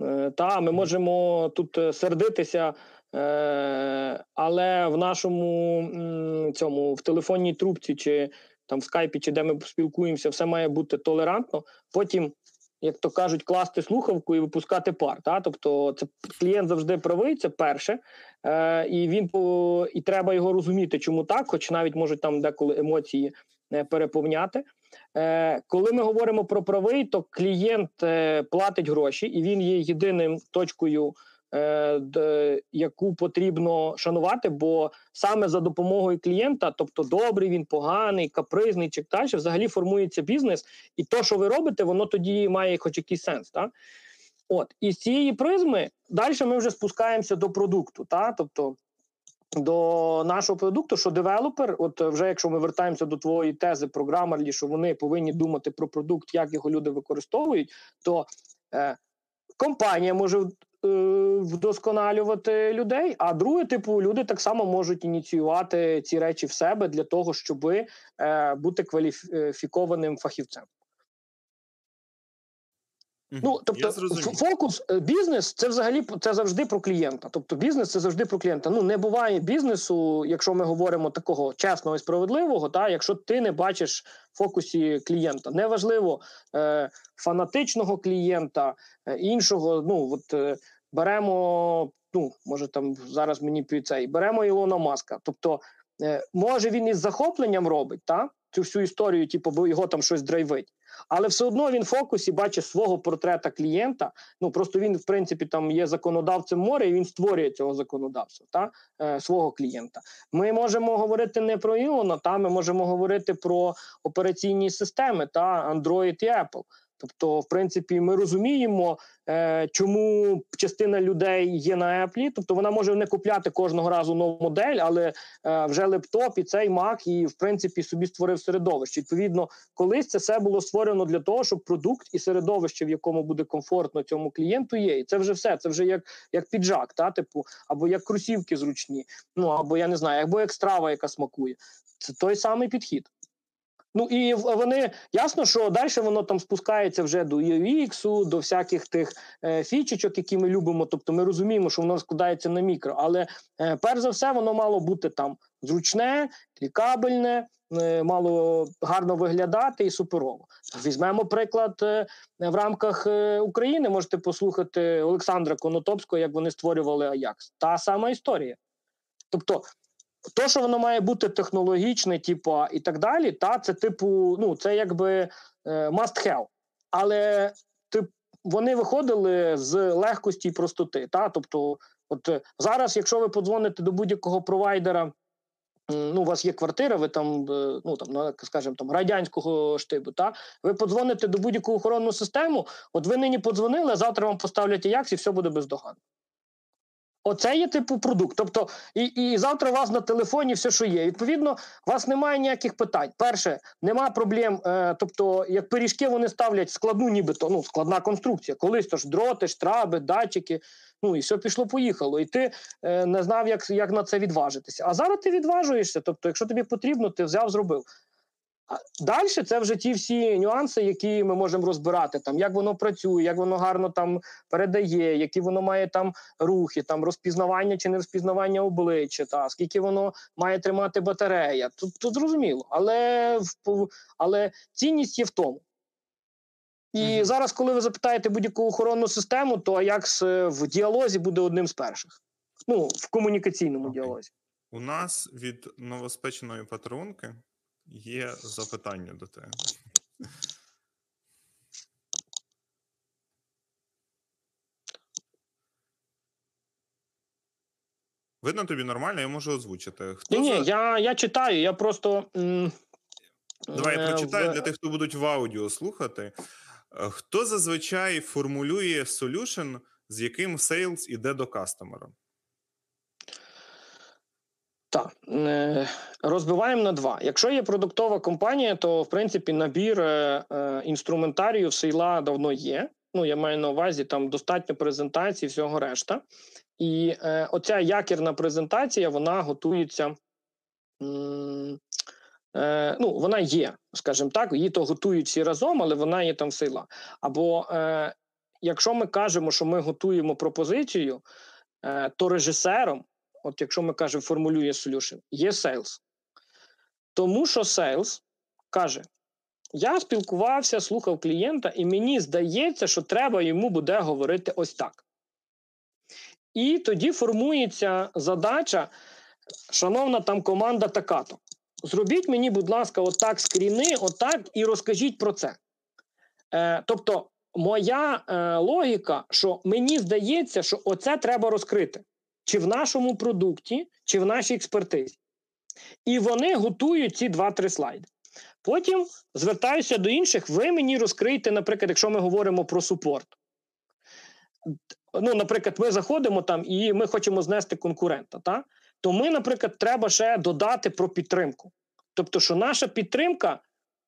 Е, Та ми можемо тут е, сердитися, е, але в нашому цьому в телефонній трубці чи там в скайпі, чи де ми спілкуємося, все має бути толерантно. Потім, як то кажуть, класти слухавку і випускати пар. Та? Тобто, це клієнт завжди правий, це перше. Е, і він по і треба його розуміти, чому так, хоч навіть можуть там деколи емоції е, переповняти. Е, коли ми говоримо про правий, то клієнт е, платить гроші, і він є єдиним точкою, яку потрібно шанувати, бо саме за допомогою клієнта, тобто добрий він, поганий, капризний чи далі, взагалі формується бізнес, і то, що ви робите, воно тоді має хоч якийсь сенс. Так? От, і з цієї призми далі ми вже спускаємося до продукту. Та? Тобто до нашого продукту, що девелопер, от вже якщо ми вертаємося до твоєї тези про Grammarly, що вони повинні думати про продукт, як його люди використовують, то е, компанія може вдосконалювати людей. А друге, типу, люди так само можуть ініціювати ці речі в себе для того, щоб е, бути кваліфікованим фахівцем. Ну, тобто, фокус е, бізнес це взагалі це завжди про клієнта. Тобто, бізнес це завжди про клієнта. Ну не буває бізнесу, якщо ми говоримо такого чесного і справедливого, та якщо ти не бачиш в фокусі клієнта. Неважливо е, фанатичного клієнта, е, іншого. Ну от е, беремо. Ну, може там зараз мені під цей беремо Ілона Маска. Тобто, е, може він із захопленням робить та цю всю історію, типу, бо його там щось драйвить але все одно він в фокусі бачить свого портрета клієнта. Ну просто він, в принципі, там є законодавцем моря, і він створює цього законодавства та е, свого клієнта. Ми можемо говорити не про Ілона, та ми можемо говорити про операційні системи та Android і Apple. Тобто, в принципі, ми розуміємо, е, чому частина людей є на Apple, тобто вона може не купляти кожного разу нову модель, але е, вже лептоп і цей Mac, і в принципі собі створив середовище. Відповідно, колись це все було створено для того, щоб продукт і середовище, в якому буде комфортно цьому клієнту, є. І це вже все. Це вже як як піджак, та типу, або як кросівки зручні, ну або я не знаю, або як страва, яка смакує. Це той самий підхід. Ну і вони ясно, що далі воно там спускається вже до UX, до всяких тих е, фічечок, які ми любимо. Тобто ми розуміємо, що воно складається на мікро. Але е, перш за все, воно мало бути там зручне, клікабельне, е, мало гарно виглядати і суперово. Візьмемо приклад е, в рамках е, України. Можете послухати Олександра Конотопського, як вони створювали Аякс. Та сама історія. Тобто то, що воно має бути технологічне, типу, і так далі, та це типу, ну це якби е, must have. Але тип, вони виходили з легкості і простоти. Та? Тобто, от е, зараз, якщо ви подзвоните до будь-якого провайдера, ну, у вас є квартира, ви там, е, ну там, скажімо, там радянського штибу, та ви подзвоните до будь-яку охоронну систему, от ви нині подзвонили, а завтра вам поставлять Аякс і все буде бездоганно. Оце є типу продукт. Тобто, і і завтра у вас на телефоні все, що є. Відповідно, у вас немає ніяких питань. Перше, немає проблем. Е, тобто, як пиріжки вони ставлять складну, нібито ну, складна конструкція. Колись то ж дроти, штраби, датчики. Ну і все пішло, поїхало. І ти е, не знав, як як на це відважитися. А зараз ти відважуєшся. Тобто, якщо тобі потрібно, ти взяв, зробив. Далі це вже ті всі нюанси, які ми можемо розбирати, там як воно працює, як воно гарно там передає, які воно має там рухи, там розпізнавання чи не розпізнавання обличчя, та скільки воно має тримати батарея. Тут тут зрозуміло, але але цінність є в тому. І mm зараз, коли ви запитаєте будь-яку охоронну систему, то Аякс в діалозі буде одним з перших. Ну, в комунікаційному okay. діалозі. У нас від новоспеченої патронки Є запитання до тебе. Видно тобі нормально, я можу озвучити. Хто Ні, за... я я читаю, я просто. Давай я прочитаю для тих, хто будуть в аудіо слухати. Е, хто зазвичай формулює solution, з яким sales іде до кастомера? Так, е, розбиваємо на два. Якщо є продуктова компанія, то в принципі набір е, е, інструментарію в сейла давно є. Ну, я маю на увазі там достатньо презентацій, всього решта. І е, оця якірна презентація, вона готується. Е, Ну, вона є, скажімо так, її то готують всі разом, але вона є там в сейла. Або е, якщо ми кажемо, що ми готуємо пропозицію, е, то режисером от якщо ми кажемо, формулює solution, є sales. Тому що sales каже: я спілкувався, слухав клієнта, і мені здається, що треба йому буде говорити ось так. І тоді формується задача, шановна там команда така-то. Зробіть мені, будь ласка, отак скріни, отак, і розкажіть про це. Е, Тобто, моя е, логіка, що мені здається, що оце треба розкрити чи в нашому продукті, чи в нашій експертизі. І вони готують ці два-три слайди. Потім звертаюся до інших, ви мені розкрийте, наприклад, якщо ми говоримо про супорт. Ну, Наприклад, ми заходимо там і ми хочемо знести конкурента. Та? То ми, наприклад, треба ще додати про підтримку. Тобто, що наша підтримка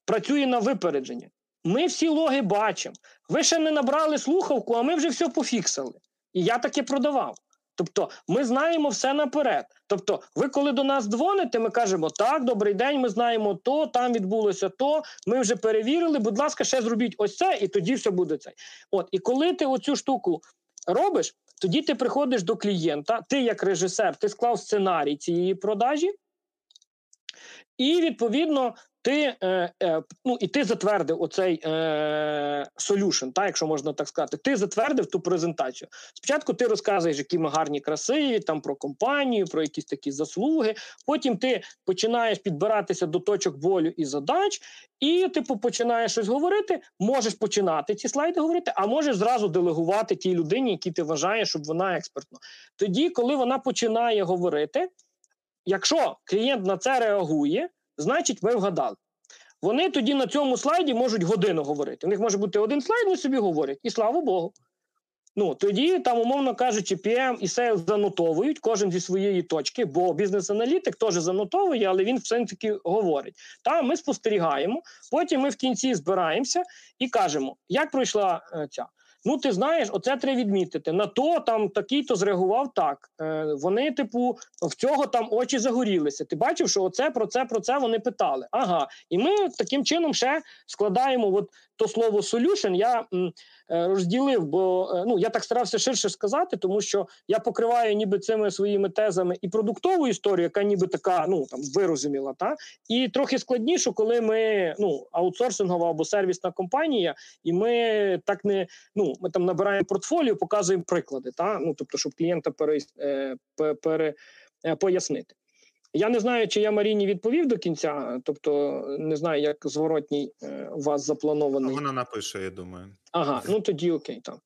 працює на випередження. Ми всі логи бачимо. Ви ще не набрали слухавку, а ми вже все пофіксили. І я таке продавав. Тобто, ми знаємо все наперед. Тобто, ви коли до нас дзвоните, ми кажемо: так, добрий день, ми знаємо то, там відбулося то. Ми вже перевірили. Будь ласка, ще зробіть ось це, і тоді все буде це. От, і коли ти оцю штуку робиш, тоді ти приходиш до клієнта. Ти, як режисер, ти склав сценарій цієї продажі, і відповідно ти е, е, ну і ти затвердив оцей е, якщо можна так сказати, ти затвердив ту презентацію. Спочатку ти розказуєш, які ми гарні, красиві, там про компанію, про якісь такі заслуги. Потім ти починаєш підбиратися до точок болю і задач, і типу починаєш щось говорити. Можеш починати ці слайди говорити, а можеш зразу делегувати тій людині, які ти вважаєш, щоб вона експертно. Тоді, коли вона починає говорити, якщо клієнт на це реагує значить, ви вгадали. Вони тоді на цьому слайді можуть годину говорити. У них може бути один слайд, вони собі говорять, і слава Богу. Ну тоді там, умовно кажучи, PM і Sales занотовують кожен зі своєї точки, бо бізнес-аналітик теж занотовує, але він все таки говорить. Та ми спостерігаємо. Потім ми в кінці збираємося і кажемо, як пройшла е, ця. Ну, ти знаєш, оце треба відмітити. На то там такий-то зреагував так. Е, Вони, типу, в цього там очі загорілися. Ти бачив, що оце про це про це вони питали. Ага, і ми таким чином ще складаємо от то слово solution. Я Е, розділив, бо е, ну я так старався ширше сказати, тому що я покриваю ніби цими своїми тезами і продуктову історію, яка ніби така, ну там вирозуміла, та і трохи складніше, коли ми ну аутсорсингова або сервісна компанія, і ми так не ну ми там набираємо портфоліо, показуємо приклади, та ну тобто, щоб клієнта пере, е, пере, пояснити. Я не знаю, чи я Маріні відповів до кінця, тобто не знаю, як зворотній е, у вас запланований. Вона напише, я думаю. Ага, ну тоді окей, там.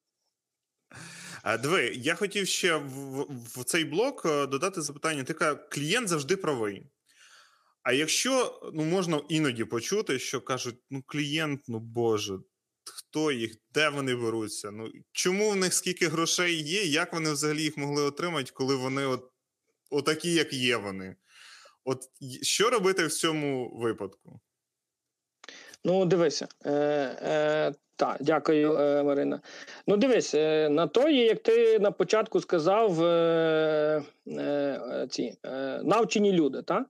Диви, я хотів ще в, в цей блок е, додати запитання: така клієнт завжди правий. А якщо ну можна іноді почути, що кажуть: ну клієнт, ну Боже, хто їх, де вони беруться? Ну чому в них скільки грошей є? Як вони взагалі їх могли отримати, коли вони от, отакі, як є вони? От що робити в цьому випадку? Ну, дивися. Е, е, Так, дякую, е, Марина. Ну, дивись, е, на то є, як ти на початку сказав, е, е, ці е, навчені люди. так?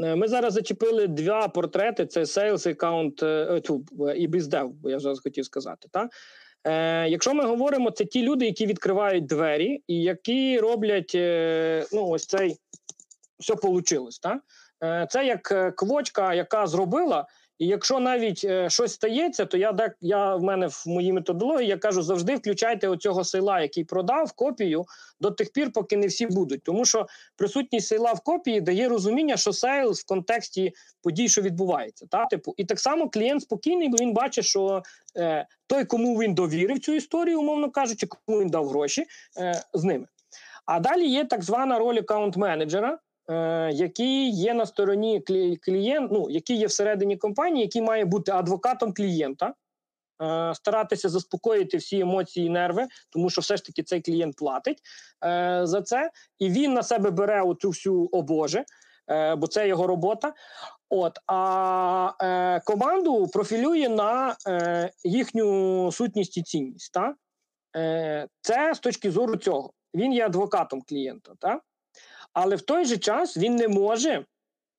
Е, ми зараз зачепили два портрети: це Sales Account е, і BizDev, бо я зараз хотів сказати. так? Е, Якщо ми говоримо, це ті люди, які відкривають двері і які роблять е, ну, ось цей все вийшло. Так? Це як е, квочка, яка зробила. І якщо навіть е, щось стається, то я я в мене в моїй методології я кажу завжди включайте оцього села, який продав копію до тих пір, поки не всі будуть. Тому що присутність села в копії дає розуміння, що sales в контексті подій, що відбувається. Та? Типу, І так само клієнт спокійний, бо він бачить, що е, той, кому він довірив цю історію, умовно кажучи, кому він дав гроші, е, з ними. А далі є так звана роль аккаунт-менеджера. Е, який є на стороні клієнт, ну який є всередині компанії, який має бути адвокатом клієнта, е, старатися заспокоїти всі емоції і нерви, тому що все ж таки цей клієнт платить е, за це, і він на себе бере оцю всю обоже, бо це його робота. От а е, команду профілює на е, їхню сутність і цінність. Та? Е, Це з точки зору цього. Він є адвокатом клієнта. Та? Але в той же час він не може.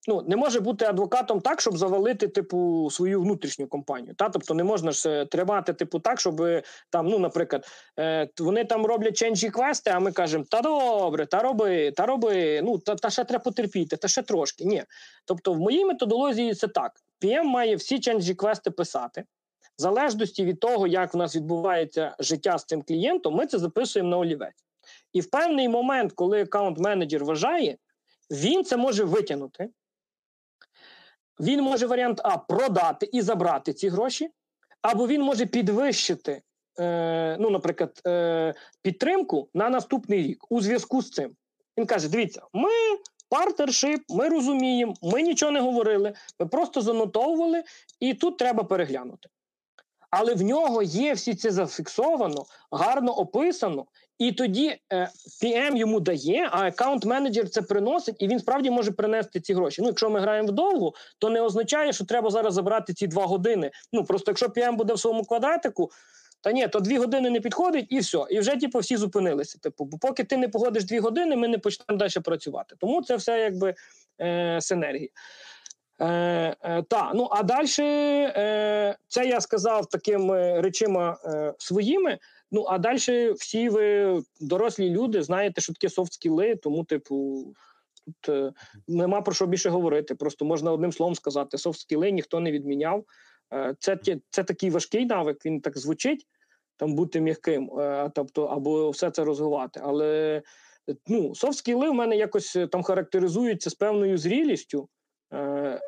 Ну, не може бути адвокатом так, щоб завалити, типу, свою внутрішню компанію. Та? Тобто не можна ж е, тримати, типу, так, щоб там, ну, наприклад, е, вони там роблять change request и, а ми кажемо, та добре, та роби, та роби, ну та, та ще треба потерпіти, та ще трошки. Ні. Тобто, в моїй методології це так: PM має всі change request и писати. В залежності від того, як в нас відбувається життя з цим клієнтом, ми це записуємо на олівець. І в певний момент, коли аккаунт-менеджер вважає, він це може витягнути. Він може варіант А продати і забрати ці гроші, або він може підвищити, е, ну, наприклад, е, підтримку на наступний рік у зв'язку з цим. Він каже: дивіться, ми партнершип, ми розуміємо, ми нічого не говорили, ми просто занотовували, і тут треба переглянути. Але в нього є всі це зафіксовано, гарно описано, і тоді е, PM йому дає, а аккаунт-менеджер це приносить, і він справді може принести ці гроші. Ну, якщо ми граємо вдовгу, то не означає, що треба зараз забрати ці два години. Ну просто якщо PM буде в своєму квадратику, та ні, то дві години не підходить, і все. І вже типу, всі зупинилися. Типу, бо поки ти не погодиш дві години, ми не почнемо далі працювати. Тому це все якби е, синергія. Е, е, та, ну а далі е, це я сказав такими речима е, своїми. Ну а далі всі ви дорослі люди знаєте, що таке софт-скіли, тому, типу, тут е, нема про що більше говорити. Просто можна одним словом сказати: софт-скіли ніхто не відміняв. Е, це, це такий важкий навик, він так звучить, там бути м'яким, е, тобто, або все це розвивати. Але ну, софт-скіли в мене якось е, там характеризуються з певною зрілістю. Е,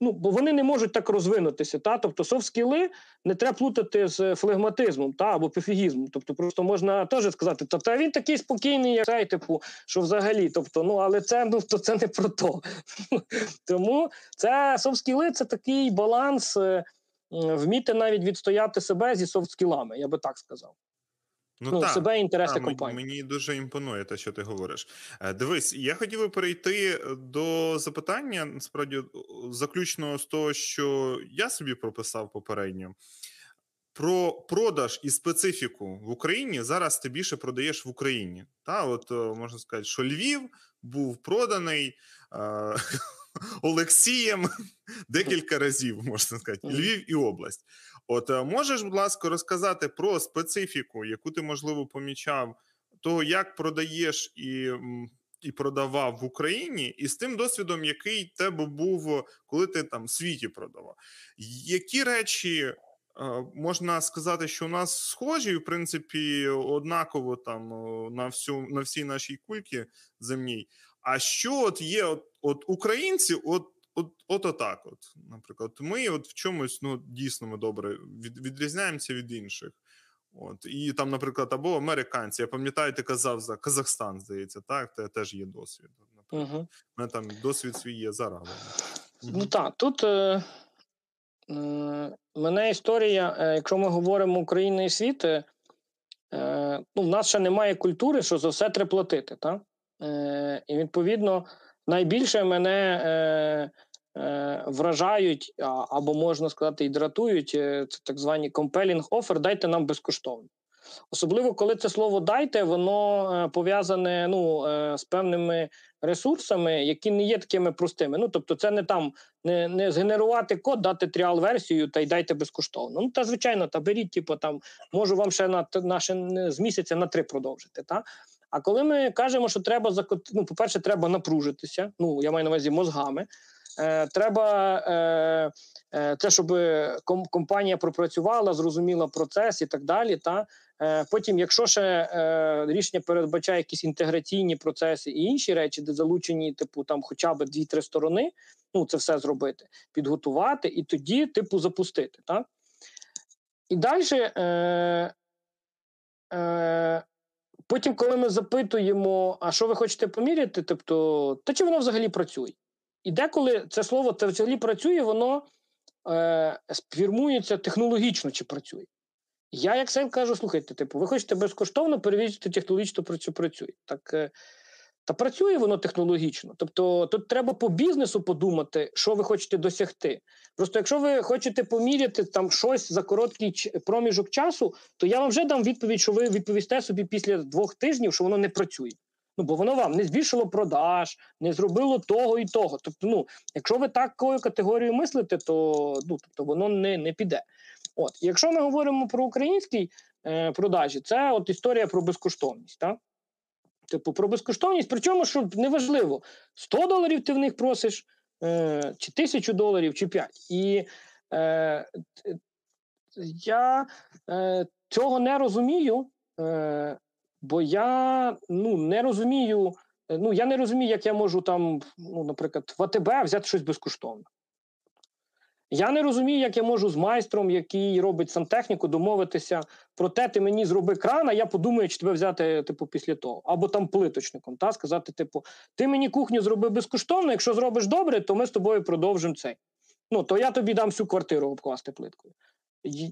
ну, бо вони не можуть так розвинутися. Та? Тобто софт-скіли не треба плутати з флегматизмом та, або пофігізмом. Тобто, просто можна теж сказати, та, та він такий спокійний, як цей, типу, що взагалі. Тобто, ну, але це, ну, то це не про то. (laughs) Тому це софт-скіли це такий баланс, е, вміти навіть відстояти себе зі софт-скілами, я би так сказав. Ну, так, себе і інтереси та, компанії. мені дуже імпонує те, що ти говориш. Е, Дивись, я хотів би перейти до запитання, насправді, о, заключного з того, що я собі прописав попередньо. Про продаж і специфіку в Україні зараз ти більше продаєш в Україні. Та, от е, можна сказати, що Львів був проданий е, (laughs) Олексієм (laughs) декілька разів, можна сказати, Львів і область. От е, можеш, будь ласка, розказати про специфіку, яку ти можливо помічав, того, як продаєш і, і продавав в Україні, і з тим досвідом, який тебе був, коли ти там в світі продавав. Які речі е, можна сказати, що у нас схожі, в принципі, однаково там на всю на всій нашій кульці земній. А що от є, от, от українці, от. От, от отак, от, наприклад, ми от в чомусь ну дійсно ми добре від, відрізняємося від інших. От і там, наприклад, або американці. Я пам'ятаю, ти казав за Казахстан, здається, так те теж є досвід. Наприклад, Угу. у мене там досвід свій є зараз. Ну так, тут е, е, мене історія, е, якщо ми говоримо Україна і світ, е, е, ну, в нас ще немає культури, що за все треба платити. Та? Е, і відповідно, найбільше мене е, вражають, або можна сказати, і дратують е, це так звані compelling offer, дайте нам безкоштовно. Особливо, коли це слово дайте, воно е, пов'язане ну, е, з певними ресурсами, які не є такими простими. Ну, тобто, це не там не, не згенерувати код, дати тріал-версію та й дайте безкоштовно. Ну, та звичайно, та беріть, типу, там можу вам ще на, на ще з місяця на три продовжити. Та? А коли ми кажемо, що треба ну, по-перше, треба напружитися. Ну, я маю на увазі мозгами. Е, треба е, це, щоб компанія пропрацювала, зрозуміла процес і так далі. Та? Е, Потім, якщо ще е, рішення передбачає якісь інтеграційні процеси і інші речі, де залучені, типу, там хоча б дві-три сторони, ну це все зробити, підготувати і тоді, типу, запустити. Так? І далі. Е, е, Потім, коли ми запитуємо, а що ви хочете поміряти, тобто, та чи воно взагалі працює? І деколи це слово це взагалі працює, воно е, сформується технологічно, чи працює. Я, як sale, кажу, слухайте, типу, ви хочете безкоштовно перевірити технологічно що працює. Так, е, та працює воно технологічно. Тобто тут треба по бізнесу подумати, що ви хочете досягти. Просто якщо ви хочете поміряти там щось за короткий проміжок часу, то я вам вже дам відповідь, що ви відповісте собі після двох тижнів, що воно не працює. Ну, бо воно вам не збільшило продаж, не зробило того і того. Тобто, ну, якщо ви такою категорією мислите, то ну, тобто воно не, не піде. От, якщо ми говоримо про українські е, продажі, це от історія про безкоштовність. Так? Типу, про безкоштовність, причому, що неважливо, 100 доларів ти в них просиш, е, чи 1000 доларів, чи 5. І е, я е, цього не розумію, е, бо я ну, не розумію. е, Ну, я не розумію, як я можу там, ну, наприклад, в АТБ взяти щось безкоштовно. Я не розумію, як я можу з майстром, який робить сантехніку, домовитися про те, ти мені зроби кран, а я подумаю, чи тебе взяти, типу, після того. Або там плиточником, та сказати, типу, ти мені кухню зроби безкоштовно, якщо зробиш добре, то ми з тобою продовжимо цей. Ну, то я тобі дам всю квартиру обкласти плиткою.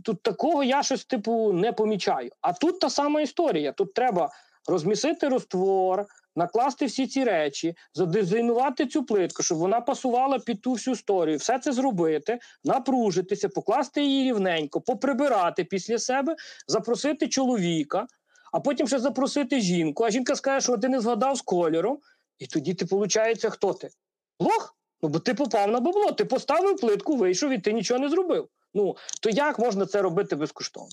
Тут такого я щось, типу, не помічаю. А тут та сама історія. Тут треба розмісити розтвор, накласти всі ці речі, задизайнувати цю плитку, щоб вона пасувала під ту всю історію, все це зробити, напружитися, покласти її рівненько, поприбирати після себе, запросити чоловіка, а потім ще запросити жінку. А жінка скаже, що ти не згадав з кольором, і тоді ти, виходить, хто ти? Лох? Ну, бо ти попав на бабло, ти поставив плитку, вийшов і ти нічого не зробив. Ну, то як можна це робити безкоштовно?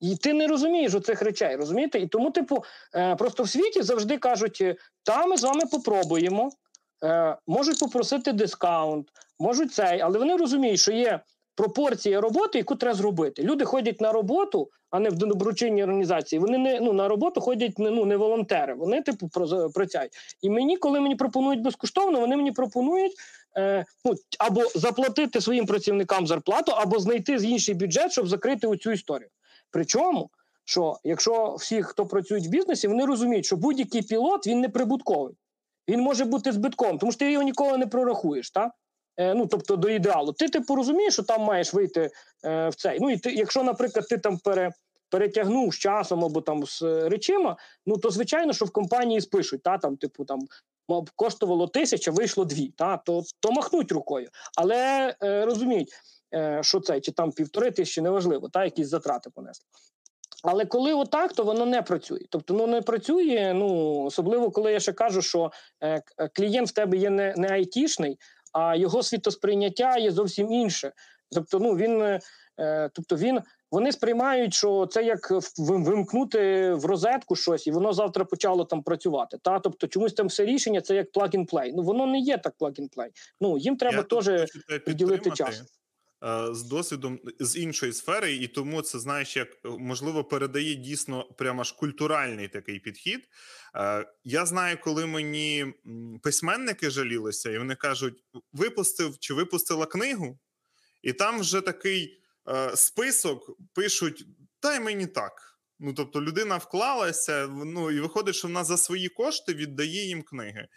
І ти не розумієш оцих речей, розумієте? І тому, типу, е, просто в світі завжди кажуть: е, та ми з вами попробуємо, е, можуть попросити дискаунт, можуть цей, але вони розуміють, що є пропорція роботи, яку треба зробити. Люди ходять на роботу, а не в доброчинні організації. Вони не ну на роботу ходять не ну не волонтери. Вони типу працюють. І мені, коли мені пропонують безкоштовно, вони мені пропонують. Е, ну, або заплатити своїм працівникам зарплату, або знайти з інший бюджет, щоб закрити оцю історію. Причому, що якщо всі, хто працюють в бізнесі, вони розуміють, що будь-який пілот він не прибутковий, він може бути збитком, тому що ти його ніколи не прорахуєш. Та? Е, ну, тобто до ідеалу. Ти типу розумієш, що там маєш вийти е, в цей. Ну і ти, якщо, наприклад, ти там пере, перетягнув з часом або там з е, речима, ну то звичайно, що в компанії спишуть, та там, типу, там коштувало тисяча, вийшло дві, та то, то махнуть рукою. Але е, розуміють, е, що це, чи там півтори тисячі, неважливо, та якісь затрати понесли. Але коли отак, то воно не працює. Тобто, ну не працює. Ну особливо, коли я ще кажу, що е, клієнт в тебе є не, не айтішний, а його світосприйняття є зовсім інше. Тобто, ну він, е, е, тобто він. Вони сприймають, що це як вимкнути в розетку щось, і воно завтра почало там працювати. Та тобто, чомусь там все рішення це як plug-and-play. Ну воно не є так plug-and-play. Ну їм треба теж приділити час. Е, з досвідом з іншої сфери, і тому це знаєш, як е, можливо передає дійсно прямо ж культуральний такий підхід. Е, Я знаю, коли мені письменники жалілися, і вони кажуть: випустив чи випустила книгу, і там вже такий список пишуть: дай мені так. Ну, тобто, людина вклалася, ну і виходить, що вона за свої кошти віддає їм книги.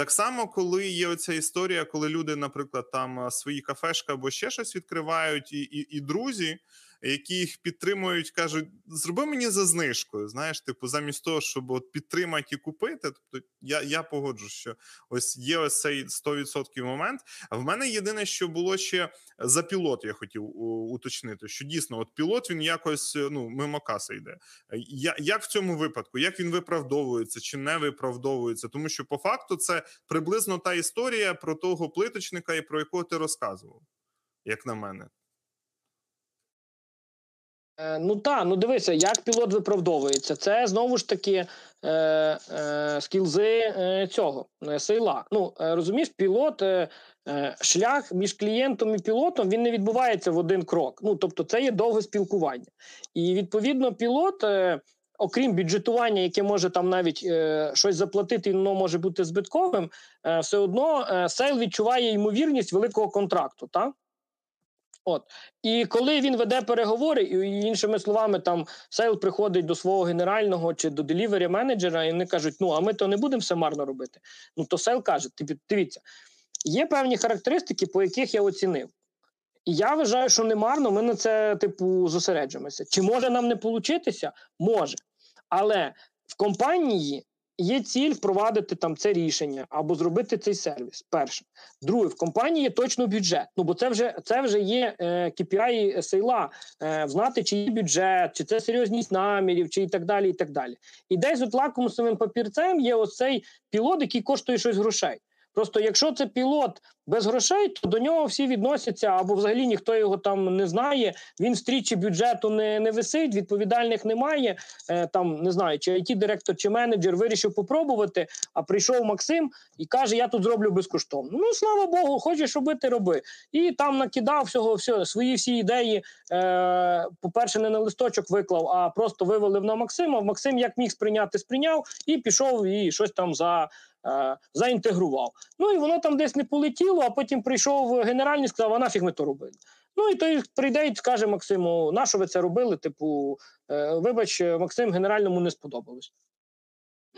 Так само, коли є оця історія, коли люди, наприклад, там свої кафешки або ще щось відкривають, і, і, і друзі, які їх підтримують, кажуть: зроби мені за знижкою. Знаєш, типу, замість того, щоб от підтримати і купити. Тобто я, я погоджу, що ось є ось цей 100% момент. А в мене єдине, що було ще за пілот, я хотів уточнити, що дійсно, от пілот він якось ну мимо каси йде. Я, як в цьому випадку, як він виправдовується чи не виправдовується? Тому що по факту це приблизно та історія про того плиточника, і про якого ти розказував, як на мене. Е, Ну так, ну дивися, як пілот виправдовується. Це знову ж таки е, е, skills и е, цього е, sale а. Ну е, розумієш, пілот, е, е, шлях між клієнтом і пілотом він не відбувається в один крок. Ну тобто, це є довге спілкування. І відповідно, пілот. Е, Окрім бюджетування, яке може там навіть е, щось заплатити, і воно може бути збитковим, е, все одно е, sale відчуває ймовірність великого контракту. Так? От і коли він веде переговори, і іншими словами, там sale приходить до свого генерального чи до delivery менеджера, і вони кажуть: ну а ми то не будемо все марно робити. Ну то sale каже: «То дивіться, є певні характеристики, по яких я оцінив. І я вважаю, що не марно, ми на це, типу, зосереджуємося. Чи може нам не получитися? Може. Але в компанії є ціль впровадити там це рішення або зробити цей сервіс. Перше. Друге, в компанії є точно бюджет. Ну бо це вже це вже є е, KPI sale а, е, знати, чи є бюджет, чи це серйозність намірів, чи і так далі. І так далі. І десь от лакомусовим папірцем є оцей пілот, який коштує щось грошей. Просто якщо це пілот без грошей, то до нього всі відносяться, або взагалі ніхто його там не знає. Він стрічі бюджету не, не висить, відповідальних немає. Е, там не знаю, чи it директор чи менеджер вирішив попробувати. А прийшов Максим і каже: Я тут зроблю безкоштовно. Ну слава Богу, хочеш робити, роби. І там накидав всього, все, свої всі ідеї. Е, по-перше, не на листочок виклав, а просто вивалив на Максима. Максим як міг сприйняти, сприйняв і пішов і щось там за. Е, Заінтегрував. Ну і воно там десь не полетіло, а потім прийшов генеральний і сказав, а нафіг ми то робили. Ну і той прийде і скаже Максиму, на що ви це робили? Типу, е, вибач, Максим генеральному не сподобалось.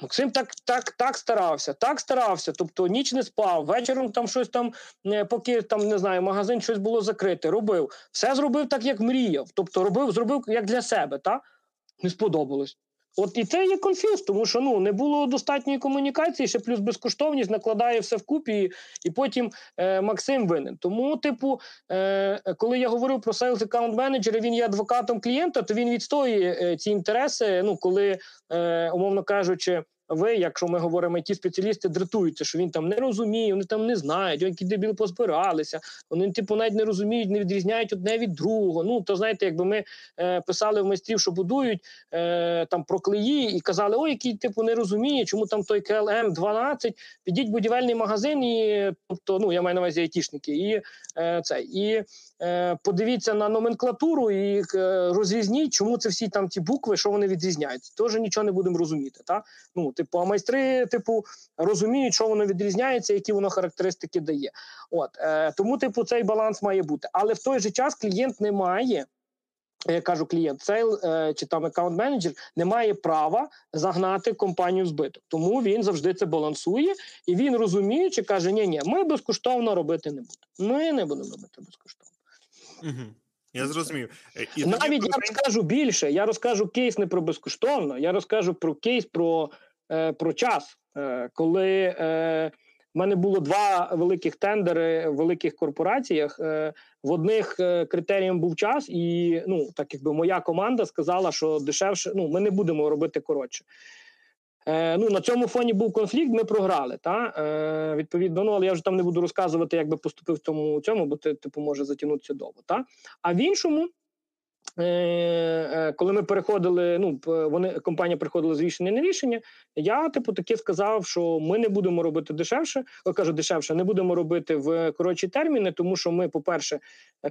Максим так, так, так старався, так старався. Тобто ніч не спав, вечором там щось там, е, поки там не знаю, магазин щось було закрите, робив. Все зробив так, як мріяв. Тобто робив, зробив як для себе, та? Не сподобалось. От і це є конфюз, тому що ну не було достатньої комунікації, ще плюс безкоштовність накладає все вкупі, і, і потім е, Максим винен. Тому, типу, е, коли я говорив про Sales Account менеджера, він є адвокатом клієнта, то він відстоює е, ці інтереси. Ну, коли, е, умовно кажучи, ви, якщо ми говоримо, ті спеціалісти дратуються, що він там не розуміє, вони там не знають, які дебіл позбиралися, вони типу навіть не розуміють, не відрізняють одне від другого. Ну то знаєте, якби ми е, писали в майстрів, що будують е, там про клеї, і казали, ой, який типу не розуміє, чому там той КЛМ 12 підіть в будівельний магазин, і тобто, ну я маю на увазі айтішники, і е, це і подивіться на номенклатуру і е, розрізніть, чому це всі там ті букви, що вони відрізняються. Теж нічого не будемо розуміти. Та? Ну, типу, а майстри, типу, розуміють, що воно відрізняється, які воно характеристики дає. От е, тому, типу, цей баланс має бути. Але в той же час клієнт не має. Я кажу, клієнт е, чи там аккаунт менеджер не має права загнати компанію в збиток. Тому він завжди це балансує, і він розуміючи, каже: ні, ні, ми безкоштовно робити не будемо. Ми не будемо робити безкоштовно. Угу. Я зрозумів. Е, І Навіть тоді я розкажу більше. Я розкажу кейс не про безкоштовно, я розкажу про кейс про, е, про час, е, коли е, в мене було два великих тендери в великих корпораціях. Е, в одних е, критерієм був час, і ну так якби моя команда сказала, що дешевше ну ми не будемо робити коротше. Е, ну на цьому фоні був конфлікт. Ми програли. Та е, відповідно, ну але я вже там не буду розказувати, як би поступив цьому цьому, бо ти типу може затягнутися довго. Та а в іншому. Е, е, коли ми переходили, ну вони компанія приходила з рішення на рішення. Я типу таки сказав, що ми не будемо робити дешевше. О, кажу, дешевше не будемо робити в коротші терміни, тому що ми, по-перше,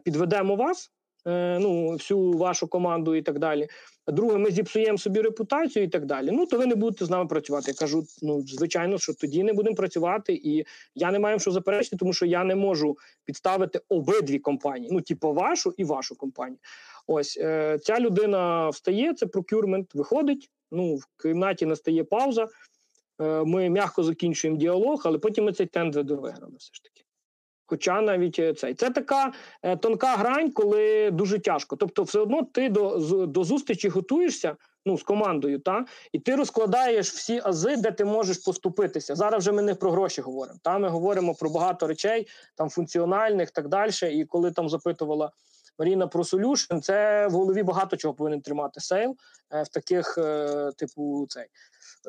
підведемо вас, ну всю вашу команду і так далі. Друге, ми зіпсуємо собі репутацію і так далі. Ну то ви не будете з нами працювати. Я кажу, ну звичайно, що тоді не будемо працювати, і я не маю що заперечити, тому що я не можу підставити обидві компанії. Ну, типу, вашу і вашу компанію. Ось е, ця людина встає, це прокюрмент, виходить. Ну, в кімнаті настає пауза. Е, ми м'яко закінчуємо діалог, але потім ми цей тендер довиграли все ж таки. Хоча навіть е, цей це така е, тонка грань, коли дуже тяжко. Тобто, все одно ти до, до зустрічі готуєшся ну, з командою, та і ти розкладаєш всі ази, де ти можеш поступитися. Зараз вже ми не про гроші говоримо. Та ми говоримо про багато речей, там функціональних так далі. І коли там запитувала Маріна про solution, це в голові багато чого повинен тримати sale е, в таких, типу, цей.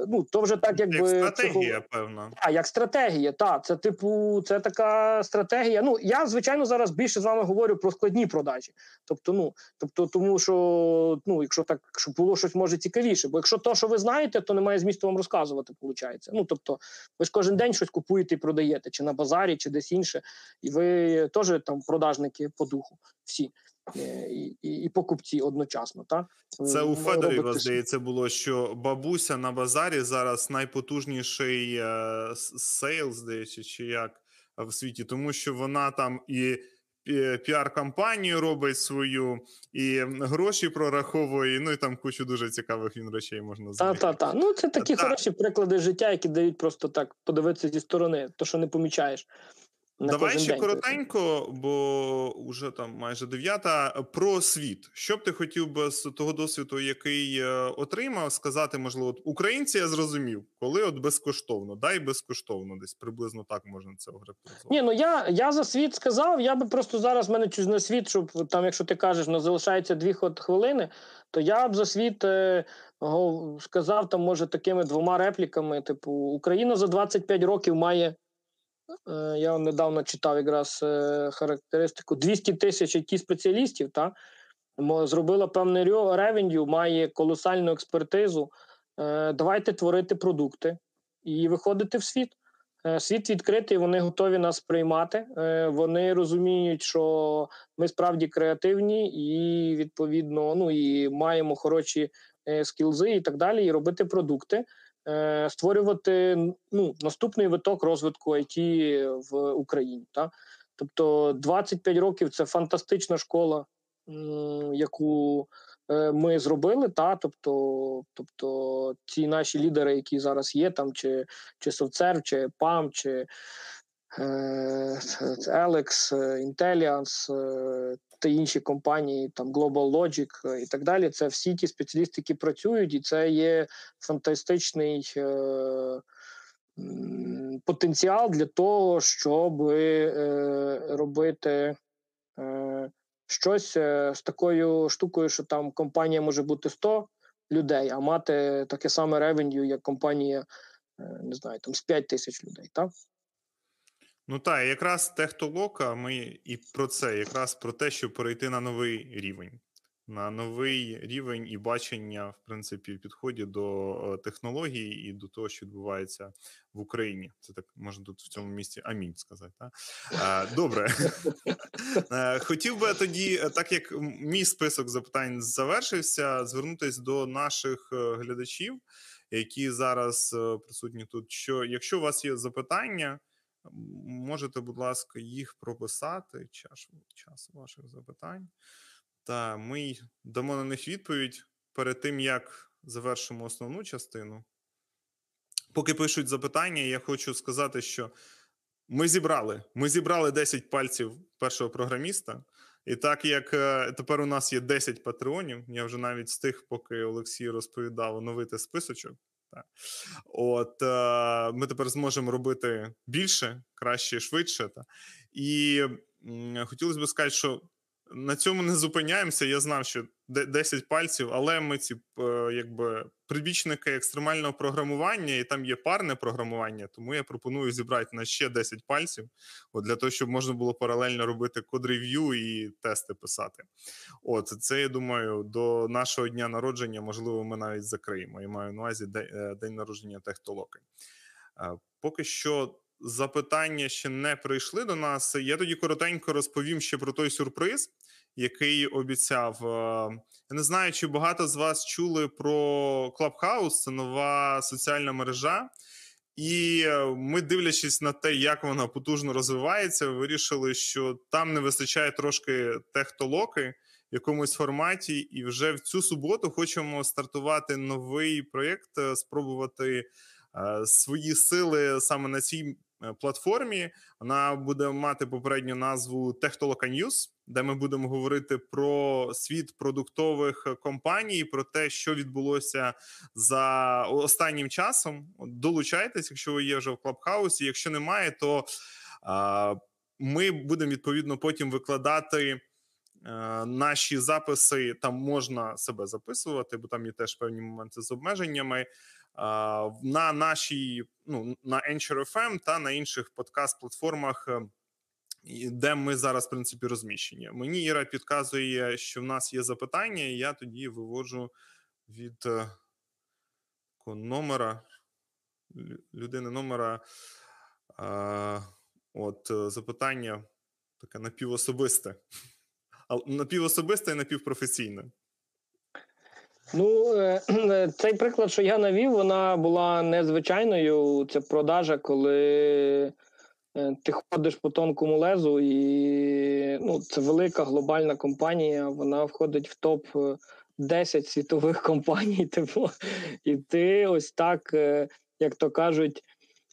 Ну, то вже так, якби як стратегія, певно. а, як стратегія, так. Це типу, це така стратегія. Ну я звичайно зараз більше з вами говорю про складні продажі. Тобто, ну тобто, тому що ну, якщо так, щоб було щось може цікавіше, бо якщо то, що ви знаєте, то немає змісту вам розказувати. Виходить. Ну тобто, ви ж кожен день щось купуєте і продаєте, чи на базарі, чи десь інше, і ви теж там продажники по духу, всі. Е, І, і, і покупці одночасно, так Це у Ви Федорєва, здається, було, що бабуся на базарі зараз найпотужніший е, sale, здається, чи як е, в світі, тому що вона там і піар-кампанію робить свою, і гроші прораховує, ну і там кучу дуже цікавих він речей можна Та, знайти. та, та. Ну, це такі Та. хороші приклади життя, які дають просто так подивитися зі сторони, то що не помічаєш. На Давай кожен ще день. коротенько, бо вже там майже дев'ята. Про світ. Що б ти хотів би з того досвіду, який е, отримав, сказати, можливо, от українці я зрозумів, коли от безкоштовно, дай безкоштовно, десь приблизно так можна це охарактеризувати. Ні, ну я, я за світ сказав, я би просто зараз мене чуть на світ, щоб там, якщо ти кажеш, ну залишається дві хвилини, то я б за світ е, сказав там, може, такими двома репліками: типу, Україна за 25 років має. Е, Я недавно читав якраз е, характеристику 200 тисяч it спеціалістів, та зробила певний ревеню, має колосальну експертизу. Е, Давайте творити продукти і виходити в світ. Світ відкритий, вони готові нас приймати. Вони розуміють, що ми справді креативні і відповідно ну і маємо хороші скілзи і так далі, і робити продукти, е, створювати ну, наступний виток розвитку IT в Україні. Та? Тобто 25 років це фантастична школа, яку е, ми зробили. Та? Тобто, тобто ці наші лідери, які зараз є, там чи чи Совцер, чи ПАМ, чи Alex, Intelliance та інші компанії, там Global Logic і так далі. Це всі ті спеціалісти, які працюють, і це є фантастичний потенціал для того, щоб робити щось з такою штукою, що там компанія може бути 100 людей, а мати таке саме ревеню, як компанія, е, не знаю, там з 5 тисяч людей. так? Ну так, якраз техтолока, ми і про це, якраз про те, щоб перейти на новий рівень на новий рівень і бачення, в принципі, в підході до е, технологій і до того, що відбувається в Україні. Це так можна тут в цьому місці амінь сказати. Так? Добре, (laughs) е, хотів би тоді, е, так як мій список запитань завершився, звернутися до наших глядачів, які зараз присутні тут. Що якщо у вас є запитання, можете, будь ласка, їх прописати. Час час ваших запитань. Та ми дамо на них відповідь перед тим, як завершимо основну частину. Поки пишуть запитання, я хочу сказати, що ми зібрали Ми зібрали 10 пальців першого програміста. І так як е, тепер у нас є 10 патреонів, я вже навіть встиг, поки Олексій розповідав, оновити списочок. Так. От е, ми тепер зможемо робити більше, краще, швидше. Та. І хотілося б сказати, що на цьому не зупиняємося. Я знав, що 10 пальців, але ми ці е, якби прибічники екстремального програмування, і там є парне програмування, тому я пропоную зібрати на ще 10 пальців, от для того, щоб можна було паралельно робити код-рев'ю і тести писати. От це я думаю, до нашого дня народження, можливо, ми навіть закриємо. Я маю на увазі е, день народження техтолоки. Е, поки що запитання ще не прийшли до нас. Я тоді коротенько розповім ще про той сюрприз, який обіцяв. Е, я не знаю, чи багато з вас чули про Clubhouse, це нова соціальна мережа. І е, ми, дивлячись на те, як вона потужно розвивається, вирішили, що там не вистачає трошки техтолоки в якомусь форматі, і вже в цю суботу хочемо стартувати новий проєкт, е, спробувати свої сили саме на цій Е, платформі. Вона буде мати попередню назву Техтолока News, де ми будемо говорити про світ продуктових компаній, про те, що відбулося за останнім часом. Долучайтесь, якщо ви є вже в Клабхаусі. Якщо немає, то ми будемо відповідно потім викладати. Е, наші записи там можна себе записувати, бо там є теж певні моменти з обмеженнями на нашій ну на Anchor FM та на інших подкаст-платформах. Е, де ми зараз в принципі розміщені? Мені Іра підказує, що в нас є запитання, і я тоді виводжу від е, номера людини номера. От е, запитання таке напівособисте, напівособисте і напівпрофесійне. Ну, (clears throat) е, цей приклад, що я навів, вона була незвичайною. Це продажа, коли е, ти ходиш по тонкому лезу, і ну, це велика глобальна компанія. Вона входить в топ 10 світових (laughs) компаній. Типу, і ти ось так, е, як то кажуть,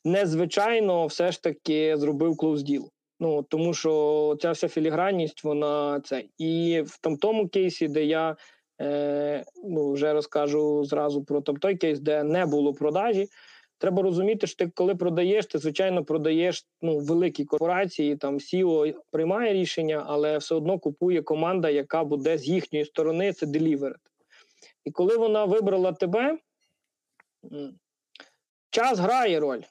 незвичайно все ж таки зробив клоуз діл. Ну тому що ця вся філігранність, вона це. І в тому кейсі, де я. Е, ну, вже розкажу зразу про там, той кейс, де не було продажі. Треба розуміти, що ти коли продаєш, ти звичайно продаєш ну, великі корпорації. Там CEO приймає рішення, але все одно купує команда, яка буде з їхньої сторони це деліверити. І коли вона вибрала тебе, час грає роль.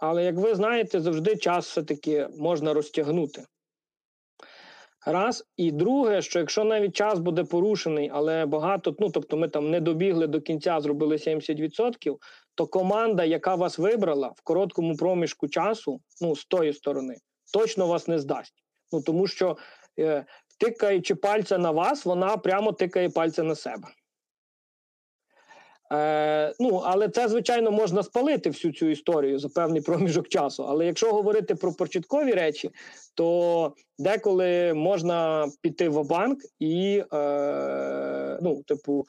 Але як ви знаєте, завжди час все-таки можна розтягнути. Раз. І друге, що якщо навіть час буде порушений, але багато, ну тобто ми там не добігли до кінця, зробили 70%, то команда, яка вас вибрала в короткому проміжку часу, ну з тої сторони, точно вас не здасть. Ну тому що е, тикаючи пальця на вас, вона прямо тикає пальця на себе. Е, Ну, але це, звичайно, можна спалити всю цю історію за певний проміжок часу. Але якщо говорити про початкові речі, то деколи можна піти в банк і, е, ну, типу,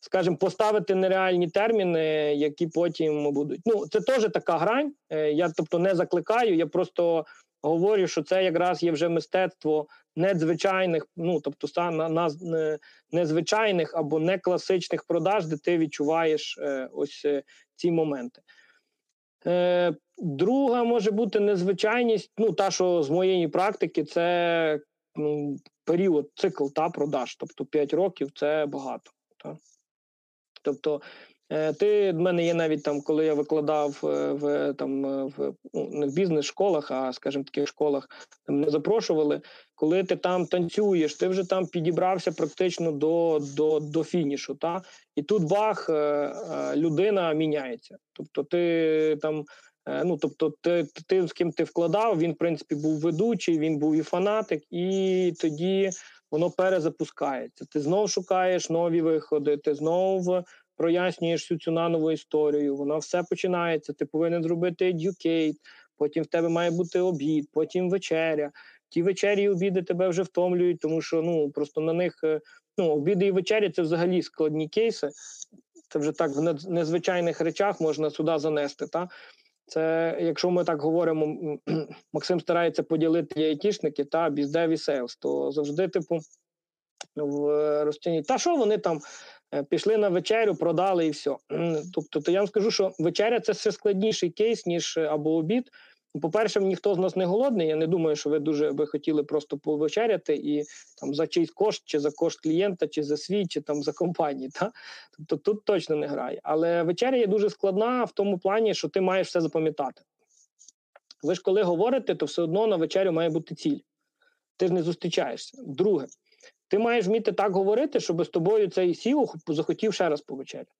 скажімо, поставити нереальні терміни, які потім будуть. Ну, це теж така грань. Е, я тобто не закликаю, я просто говорю, що це якраз є вже мистецтво незвичайних, ну тобто саме на незвичайних або не класичних продаж, де ти відчуваєш е, ось е, ці моменти. Е, Друга може бути незвичайність. Ну, та, що з моєї практики, це ну, період, цикл та продаж. Тобто 5 років це багато. Та. Тобто ти в мене є навіть там, коли я викладав е, в там е, в ну, не в бізнес-школах, а скажімо, таких школах там не запрошували. Коли ти там танцюєш, ти вже там підібрався практично до до, до фінішу. Та? І тут бах, людина міняється. Тобто, ти там. Ну, тобто, ти, ти з ким ти вкладав, він в принципі був ведучий, він був і фанатик, і тоді воно перезапускається. Ти знов шукаєш нові виходи, ти знов прояснюєш всю цю нанову історію, воно все починається. Ти повинен зробити educate, потім в тебе має бути обід, потім вечеря. Ті вечері і обіди тебе вже втомлюють, тому що ну просто на них е, ну, обіди і вечері це взагалі складні кейси. Це вже так в незвичайних речах можна сюди занести. Та? Це, якщо ми так говоримо, (clears throat) Максим старається поділити айтішники та bizdev і sales, то завжди, типу, враження та, що вони там Е, пішли на вечерю, продали і все. Тобто, то я вам скажу, що вечеря це все складніший кейс, ніж е, або обід. По-перше, ніхто з нас не голодний. Я не думаю, що ви дуже би хотіли просто повечеряти і там за чийсь кошт, чи за кошт клієнта, чи за свій, чи там за компанії. (laughs) Та? Тобто тут точно не грає. Але вечеря є дуже складна в тому плані, що ти маєш все запам'ятати. Ви ж коли говорите, то все одно на вечерю має бути ціль. Ти ж не зустрічаєшся. Друге, ти маєш вміти так говорити, щоб з тобою цей сів захотів ще раз повечеряти.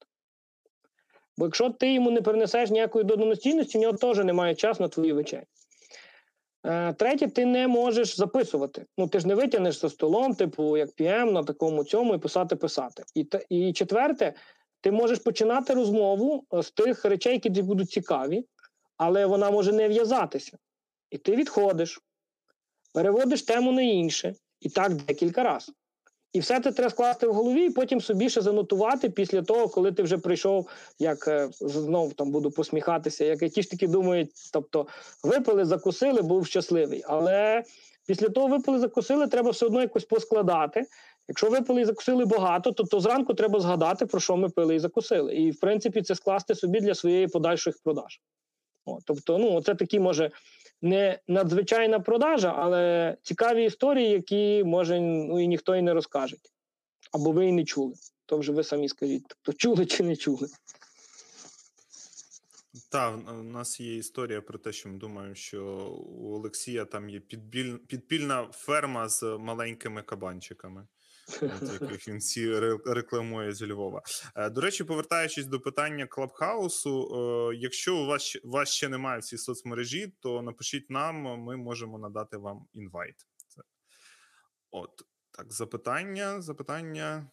Бо якщо ти йому не принесеш ніякої доданої цінності, в нього теж немає часу на твої вечері. Е, третє, ти не можеш записувати. Ну, ти ж не витягнеш за столом, типу, як PM на такому цьому і писати-писати. І і четверте, ти можеш починати розмову з тих речей, які тобі будуть цікаві, але вона може не в'язатися. І ти відходиш, переводиш тему на інше, і так декілька разів. І все це треба скласти в голові, і потім собі ще занотувати після того, коли ти вже прийшов, як е, знов там буду посміхатися, як ті ж таки думають, тобто випили, закусили, був щасливий. Але після того випили, закусили, треба все одно якось поскладати. Якщо випили і закусили багато, то, то зранку треба згадати, про що ми пили і закусили. І в принципі це скласти собі для своєї подальших продаж. О, Тобто, ну, це такі може не надзвичайна продажа, але цікаві історії, які може ну і ніхто і не розкаже. Або ви і не чули. То вже ви самі скажіть, тобто чули чи не чули. Так, у нас є історія про те, що ми думаємо, що у Олексія там є підпільна ферма з маленькими кабанчиками яких (laughs) він всі рекламує зі Львова. Е, до речі, повертаючись до питання Клабхаусу, е, якщо у вас вас ще немає в цій соцмережі, то напишіть нам, ми можемо надати вам інвайт. От так, запитання, запитання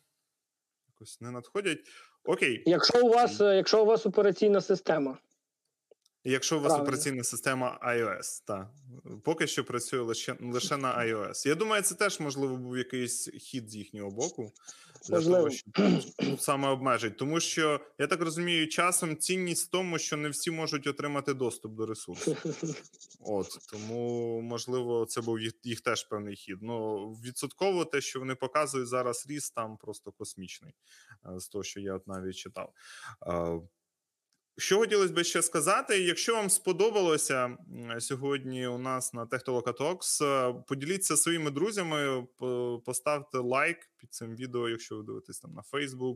якось не надходять. Окей, якщо у вас, якщо у вас операційна система. Якщо у вас Правильно. операційна система iOS, так. поки що працює лише лише на iOS. Я думаю, це теж можливо був якийсь хід з їхнього боку для того, щоб саме обмежить. Тому що я так розумію, часом цінність в тому, що не всі можуть отримати доступ до ресурсу. (laughs) От тому можливо, це був їх, їх теж певний хід. Ну відсотково те, що вони показують зараз, ріст там просто космічний е, з того, що я от навіть читав. Що хотілося би ще сказати, якщо вам сподобалося сьогодні у нас на Технолокатокс, поділіться своїми друзями, поставте лайк під цим відео, якщо ви дивитесь там на Facebook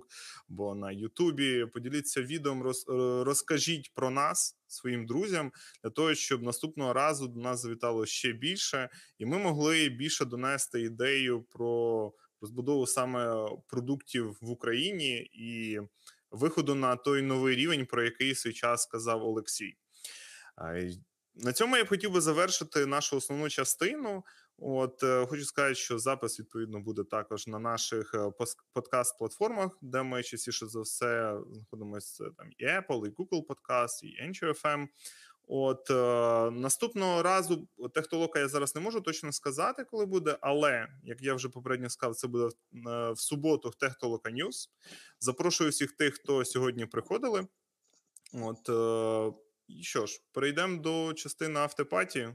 або на Ютубі. Поділіться відео, роз, е, розкажіть про нас своїм друзям для того, щоб наступного разу до нас завітало ще більше, і ми могли більше донести ідею про розбудову саме продуктів в Україні і виходу на той новий рівень, про який свій час сказав Олексій. На цьому я б хотів би завершити нашу основну частину. От е, хочу сказати, що запис відповідно буде також на наших е, подкаст-платформах, де ми частіше за все знаходимося там і Apple, і Google Podcast, і Anchor FM. От е, наступного разу технолока я зараз не можу точно сказати, коли буде, але як я вже попередньо сказав, це буде е, в суботу в Технолока News. Запрошую всіх тих, хто сьогодні приходили. От е, і що ж, перейдемо до частини afterparty.